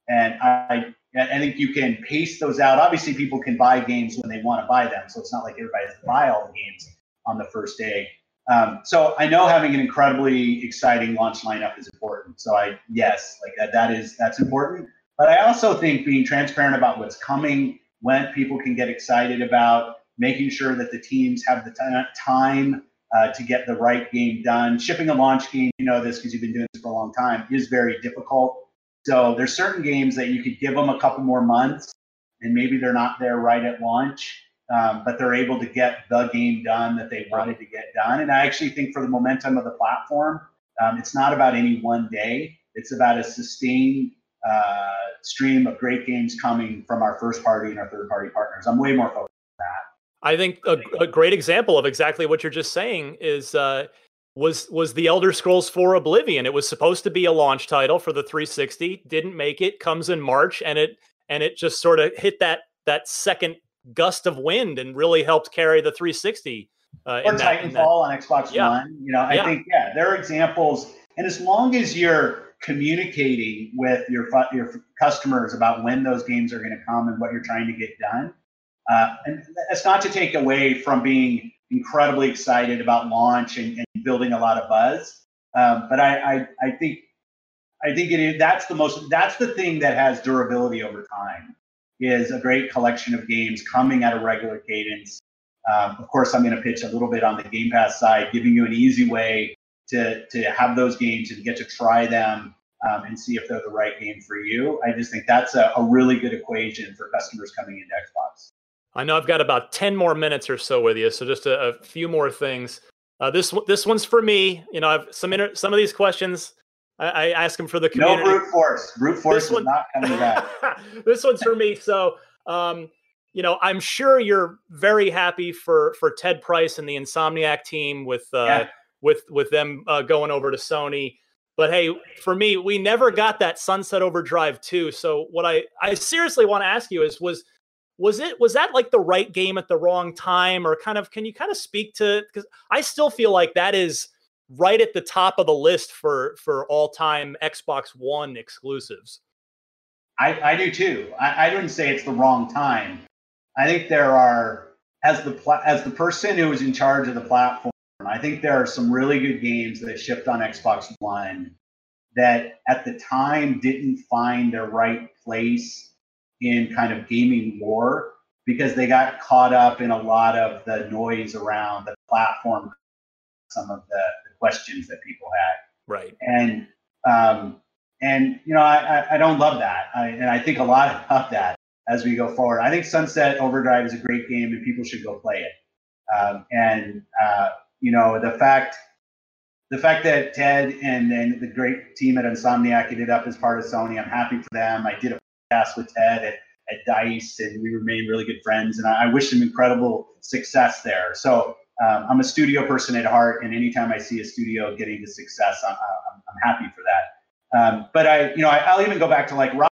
And I, I think you can pace those out. Obviously, people can buy games when they want to buy them, so it's not like everybody has to buy all the games on the first day. Um, so I know having an incredibly exciting launch lineup is important. So I yes, like that, that is that's important. But I also think being transparent about what's coming, when people can get excited about, making sure that the teams have the t- time uh, to get the right game done. Shipping a launch game, you know this because you've been doing this for a long time, is very difficult. So there's certain games that you could give them a couple more months, and maybe they're not there right at launch, um, but they're able to get the game done that they wanted to get done. And I actually think for the momentum of the platform, um, it's not about any one day. It's about a sustained uh, stream of great games coming from our first party and our third party partners. I'm way more focused on that. I think a, a great example of exactly what you're just saying is. Uh, was was the Elder Scrolls 4 Oblivion. It was supposed to be a launch title for the 360, didn't make it, comes in March and it and it just sort of hit that that second gust of wind and really helped carry the 360 uh, or Titanfall that, on Xbox yeah. One. You know, I yeah. think yeah, there are examples and as long as you're communicating with your your customers about when those games are going to come and what you're trying to get done, uh, and that's not to take away from being incredibly excited about launch and, and building a lot of buzz. Um, but I, I, I think I think it is, that's the most that's the thing that has durability over time is a great collection of games coming at a regular cadence. Um, of course, I'm going to pitch a little bit on the Game Pass side, giving you an easy way to to have those games and get to try them um, and see if they're the right game for you. I just think that's a, a really good equation for customers coming into Xbox. I know I've got about 10 more minutes or so with you, so just a, a few more things. Uh, this this one's for me. You know, I've some inter- some of these questions I, I ask them for the community. No brute force. Brute force this is one, not coming back. (laughs) this one's for me. So, um, you know, I'm sure you're very happy for for Ted Price and the Insomniac team with uh, yeah. With with them uh, going over to Sony. But hey, for me, we never got that Sunset Overdrive too. So what I I seriously want to ask you is was was it was that like the right game at the wrong time or kind of can you kind of speak to because i still feel like that is right at the top of the list for for all-time xbox one exclusives i i do too i, I didn't say it's the wrong time i think there are as the pla- as the person who was in charge of the platform i think there are some really good games that shipped on xbox one that at the time didn't find their right place in kind of gaming lore because they got caught up in a lot of the noise around the platform, some of the, the questions that people had. Right. And um, and you know, I, I don't love that. I, and I think a lot of that as we go forward. I think Sunset Overdrive is a great game and people should go play it. Um, and uh, you know, the fact the fact that Ted and, and the great team at Insomniac ended up as part of Sony, I'm happy for them. I did a podcast with Ted at, at Dice, and we remain really good friends. And I, I wish him incredible success there. So um, I'm a studio person at heart, and anytime I see a studio getting to success, I'm, I'm, happy for that. Um, but I, you know, I, will even go back to like Ryse.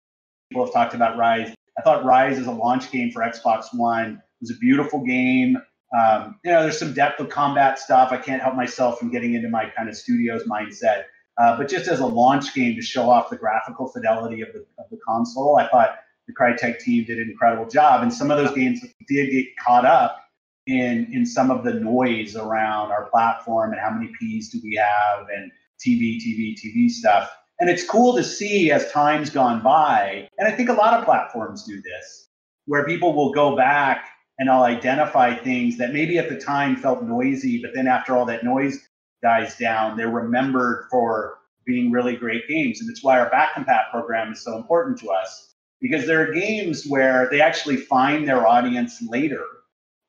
People have talked about Ryse. I thought Ryse as a launch game for Xbox One it was a beautiful game. Um, you know, there's some depth of combat stuff. I can't help myself from getting into my kind of studio's mindset. Uh, but just as a launch game to show off the graphical fidelity of the, of the console, I thought the Crytek team did an incredible job. And some of those games did get caught up in in some of the noise around our platform and how many P's do we have and TV, TV, TV stuff. And it's cool to see as time's gone by, and I think a lot of platforms do this, where people will go back and I'll identify things that maybe at the time felt noisy, but then after all that noise dies down, they're remembered for being really great games. And it's why our back compat program is so important to us because there are games where they actually find their audience later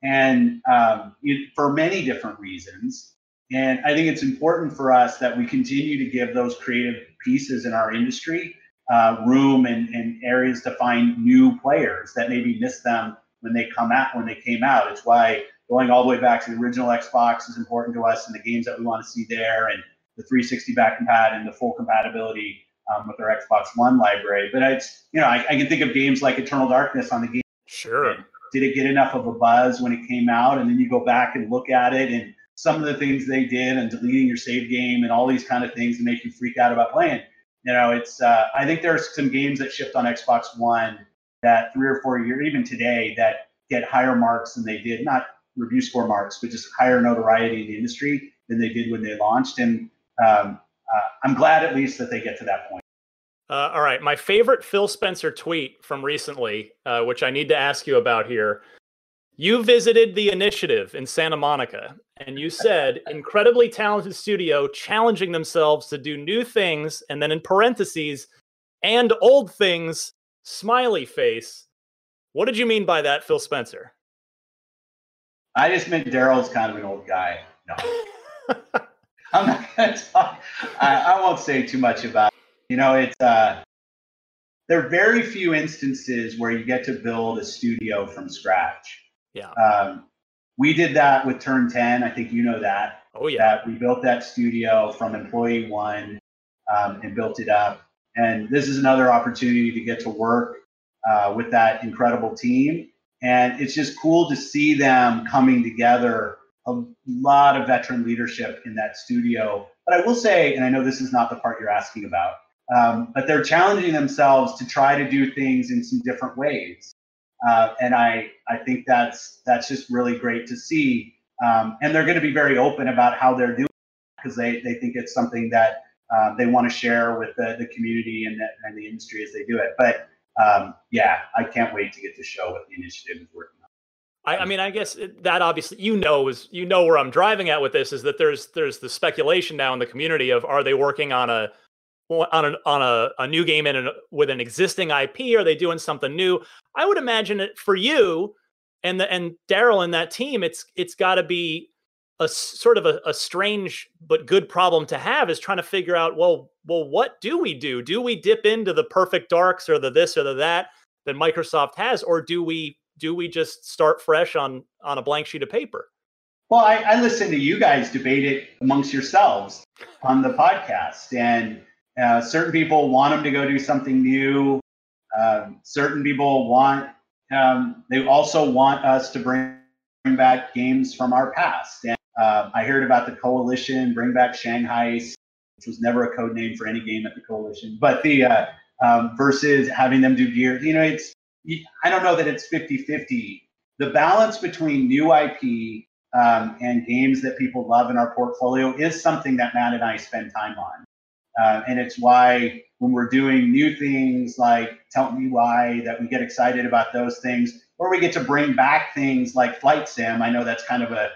and um, it, for many different reasons. And I think it's important for us that we continue to give those creative pieces in our industry uh, room and, and areas to find new players that maybe miss them when they come out when they came out. It's why going all the way back to the original Xbox is important to us and the games that we want to see there and the 360 back compat and the full compatibility um, with our Xbox One library. But it's you know I, I, can think of games like Eternal Darkness on the game. Sure did it get enough of a buzz when it came out? And then you go back and look at it and some of the things they did and deleting your save game and all these kind of things to make you freak out about playing. You know, it's uh, I think there are some games that shipped on Xbox One that three or four years, even today, that get higher marks than they did, not review score marks, but just higher notoriety in the industry than they did when they launched. And um, uh, I'm glad at least that they get to that point. Uh, all right, my favorite Phil Spencer tweet from recently, uh, which I need to ask you about here. You visited the initiative in Santa Monica, and you said, incredibly talented studio challenging themselves to do new things, and then in parentheses, and old things, smiley face. What did you mean by that, Phil Spencer? I just meant Darrell's kind of an old guy. No. (laughs) I'm not going to talk. I, I won't say too much about it. you know, it's uh, there are very few instances where you get to build a studio from scratch. Yeah. Um, we did that with Turn 10. I think you know that. Oh, yeah. That we built that studio from employee one um, and built it up. And this is another opportunity to get to work uh, with that incredible team. And it's just cool to see them coming together. A lot of veteran leadership in that studio. But I will say, and I know this is not the part you're asking about, um, but they're challenging themselves to try to do things in some different ways. Uh, and I, I think that's that's just really great to see. Um, and they're going to be very open about how they're doing because they, they think it's something that uh, they want to share with the, the community and the, and the industry as they do it. But um, yeah, I can't wait to get to show what the initiative is working on. I, I, mean, I guess that obviously you know is you know where I'm driving at with this is that there's there's the speculation now in the community of are they working on a on a on a, a new game in an, with an existing IP? Are they doing something new? I would imagine it for you and the and Darrell and that team. It's it's got to be a sort of a, a, strange but good problem to have is trying to figure out well well what do we do? Do we dip into the perfect darks or the this or the that that Microsoft has, or do we do we just start fresh on on a blank sheet of paper? Well, I, I listen to you guys debate it amongst yourselves on the podcast, and uh, certain people want them to go do something new. Um, certain people want, um, they also want us to bring, bring back games from our past. And uh, I heard about the Coalition, bring back Shanghai, which was never a code name for any game at the Coalition, but the uh, um, versus having them do gear, you know, it's, I don't know that it's 50 50. The balance between new IP um, and games that people love in our portfolio is something that Matt and I spend time on. Uh, and it's why when we're doing new things like Tell Me Why, that we get excited about those things, or we get to bring back things like Flight Sim. I know that's kind of a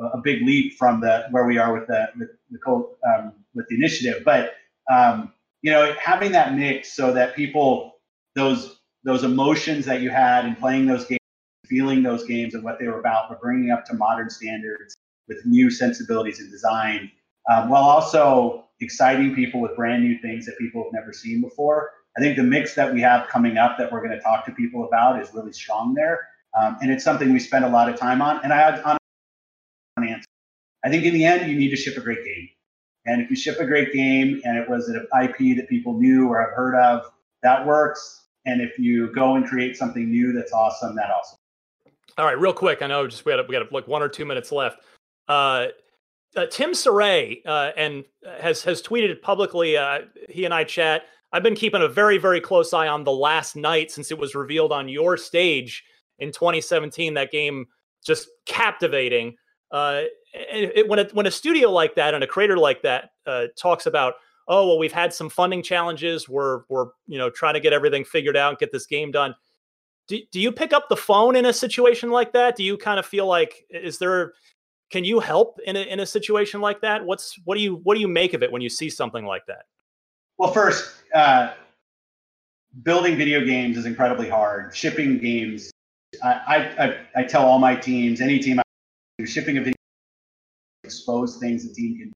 a big leap from the where we are with the the, the um, with the initiative, but um, you know, having that mix so that people those those emotions that you had in playing those games, feeling those games and what they were about, we're bringing up to modern standards with new sensibilities and design, um, while also exciting people with brand new things that people have never seen before. I think the mix that we have coming up that we're going to talk to people about is really strong there. Um, and it's something we spend a lot of time on. And I on I think in the end, you need to ship a great game. And if you ship a great game and it was an IP that people knew or have heard of, that works. And if you go and create something new that's awesome, that also. All right, real quick. I know just we got we got like one or two minutes left. Uh, uh, Tim Soret uh, and has has tweeted publicly. Uh, he and I chat. I've been keeping a very very close eye on the last night since it was revealed on your stage in 2017. That game just captivating. Uh, it, it, when a, when a studio like that and a creator like that uh, talks about, oh well, we've had some funding challenges. We're we're you know trying to get everything figured out and get this game done. Do, do you pick up the phone in a situation like that? Do you kind of feel like is there can you help in a, in a situation like that? What's what do you what do you make of it when you see something like that? Well, first, uh, building video games is incredibly hard. Shipping games, I, I, I tell all my teams, any team, shipping a video expose things the team can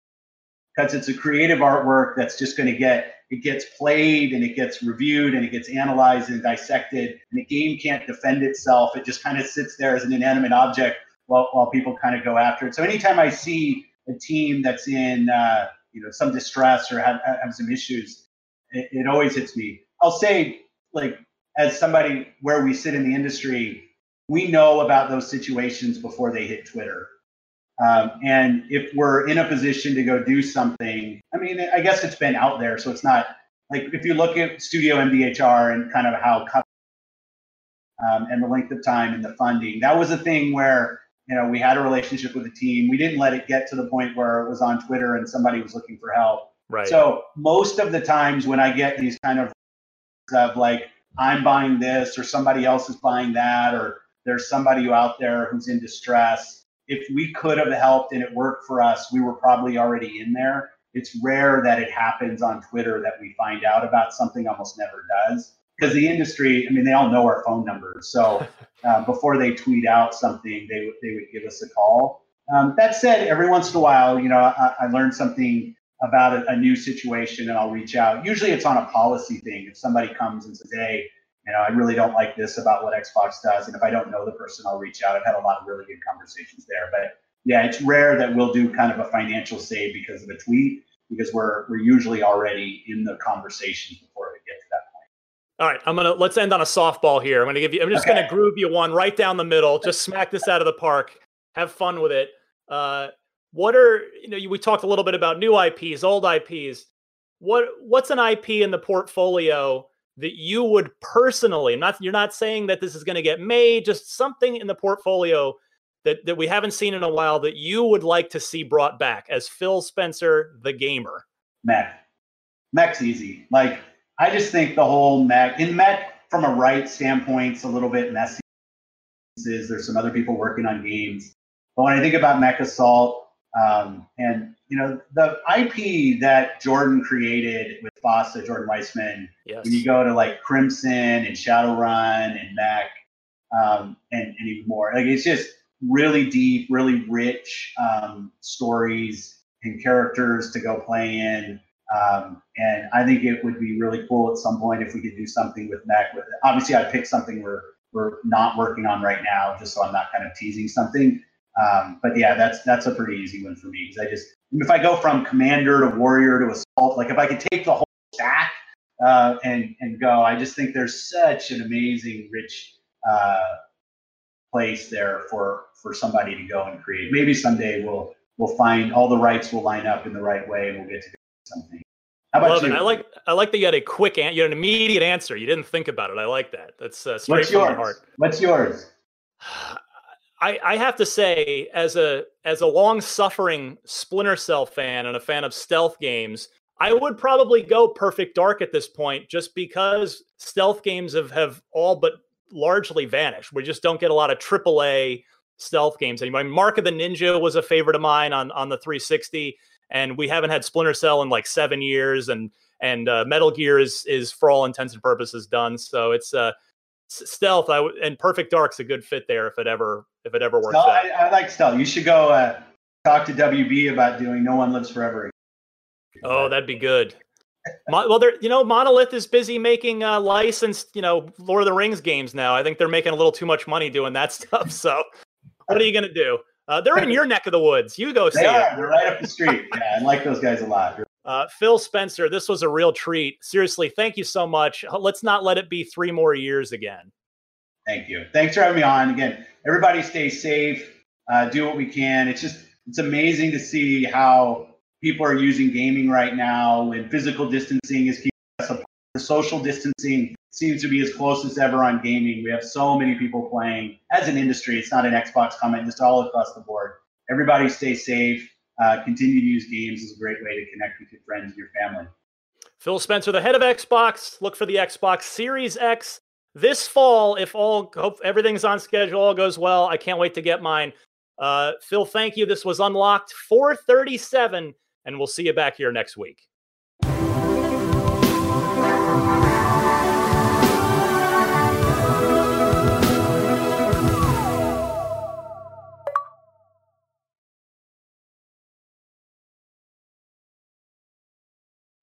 because it's a creative artwork that's just going to get it gets played and it gets reviewed and it gets analyzed and dissected and the game can't defend itself it just kind of sits there as an inanimate object while, while people kind of go after it. So anytime I see a team that's in uh, you know some distress or have, have some issues, it, it always hits me. I'll say like as somebody where we sit in the industry, we know about those situations before they hit Twitter. Um, and if we're in a position to go do something, I mean, I guess it's been out there, so it's not like if you look at Studio MDHR and kind of how um, and the length of time and the funding, that was a thing where you know, we had a relationship with the team. We didn't let it get to the point where it was on Twitter and somebody was looking for help. Right. So most of the times when I get these kind of of like I'm buying this or somebody else is buying that or there's somebody out there who's in distress. If we could have helped and it worked for us, we were probably already in there. It's rare that it happens on Twitter that we find out about something almost never does because the industry, I mean, they all know our phone numbers. So (laughs) uh, before they tweet out something, they would they would give us a call. Um, that said, every once in a while, you know, I, I learned something about a, a, new situation, and I'll reach out. Usually, it's on a policy thing. If somebody comes and says, "Hey, you know, I really don't like this about what Xbox does," and if I don't know the person, I'll reach out. I've had a lot of really good conversations there, but yeah, it's rare that we'll do kind of a financial save because of a tweet because we're we're usually already in the conversations before we get to that point. all right, I'm gonna let's end on a softball here. I'm gonna give you. I'm just okay. gonna groove you one right down the middle. Just smack this out of the park. Have fun with it. Uh, what are you know? We talked a little bit about new IPs, old IPs. What what's an IP in the portfolio that you would personally? Not you're not saying that this is going to get made. Just something in the portfolio that that we haven't seen in a while that you would like to see brought back as Phil Spencer, the gamer. Mech, Mech's easy. Like I just think the whole mech in mech from a right standpoint, it's a little bit messy. There's some other people working on games, but when I think about Mech Assault um, and you know the IP that Jordan created FASA, Jordan Weisman, yes. when you go to like Crimson and Shadowrun and Mac um, and, and even more, like it's just really deep, really rich um, stories and characters to go play in. Um, and I think it would be really cool at some point if we could do something with Mac. With it. obviously, I'd pick something we're we're not working on right now, just so I'm not kind of teasing something. Um, but yeah, that's that's a pretty easy one for me because I just if I go from commander to warrior to assault, like if I could take the whole uh, and and go, I just think there's such an amazing, rich uh, place there for for somebody to go and create. Maybe someday we'll we'll find all the rights will line up in the right way, and we'll get to something. How about Love you? It. I like I like that you had a quick an- you had an immediate answer. You didn't think about it. I like that. That's uh, straight What's from yours? the heart. What's yours? (sighs) I, I have to say, as a as a long suffering Splinter Cell fan and a fan of stealth games, I would probably go Perfect Dark at this point, just because stealth games have have all but largely vanished. We just don't get a lot of AAA stealth games anymore. Mark of the Ninja was a favorite of mine on on the 360 and we haven't had Splinter Cell in like seven years, and and uh, Metal Gear is is for all intents and purposes done. So it's uh, stealth. I w- and Perfect Dark's a good fit there if it ever if it ever works stealth, out. I, I, like stealth. You should go uh, talk to WB about doing No One Lives Forever. Oh, that'd be good. well, they're you know Monolith is busy making uh, licensed you know Lord of the Rings games now. I think they're making a little too much money doing that (laughs) stuff. So what are you gonna do? Uh, they're in your neck of the woods. You go see they are. They're right up the street. Yeah, I like those guys a lot. Uh, Phil Spencer, this was a real treat. Seriously, thank you so much. Let's not let it be three more years again. Thank you. Thanks for having me on. Again, everybody stay safe. Uh, do what we can. It's just it's amazing to see how people are using gaming right now when physical distancing is keeping us apart. The social distancing seems to be as close as ever on gaming. We have so many people playing. As an industry, it's not an Xbox comment, just all across the board. Everybody stay safe. Uh, continue to use games is a great way to connect with your friends and your family. Phil Spencer, the head of Xbox. Look for the Xbox Series X this fall. If all hope everything's on schedule, all goes well. I can't wait to get mine. Uh, Phil, thank you. This was Unlocked 437, and we'll see you back here next week.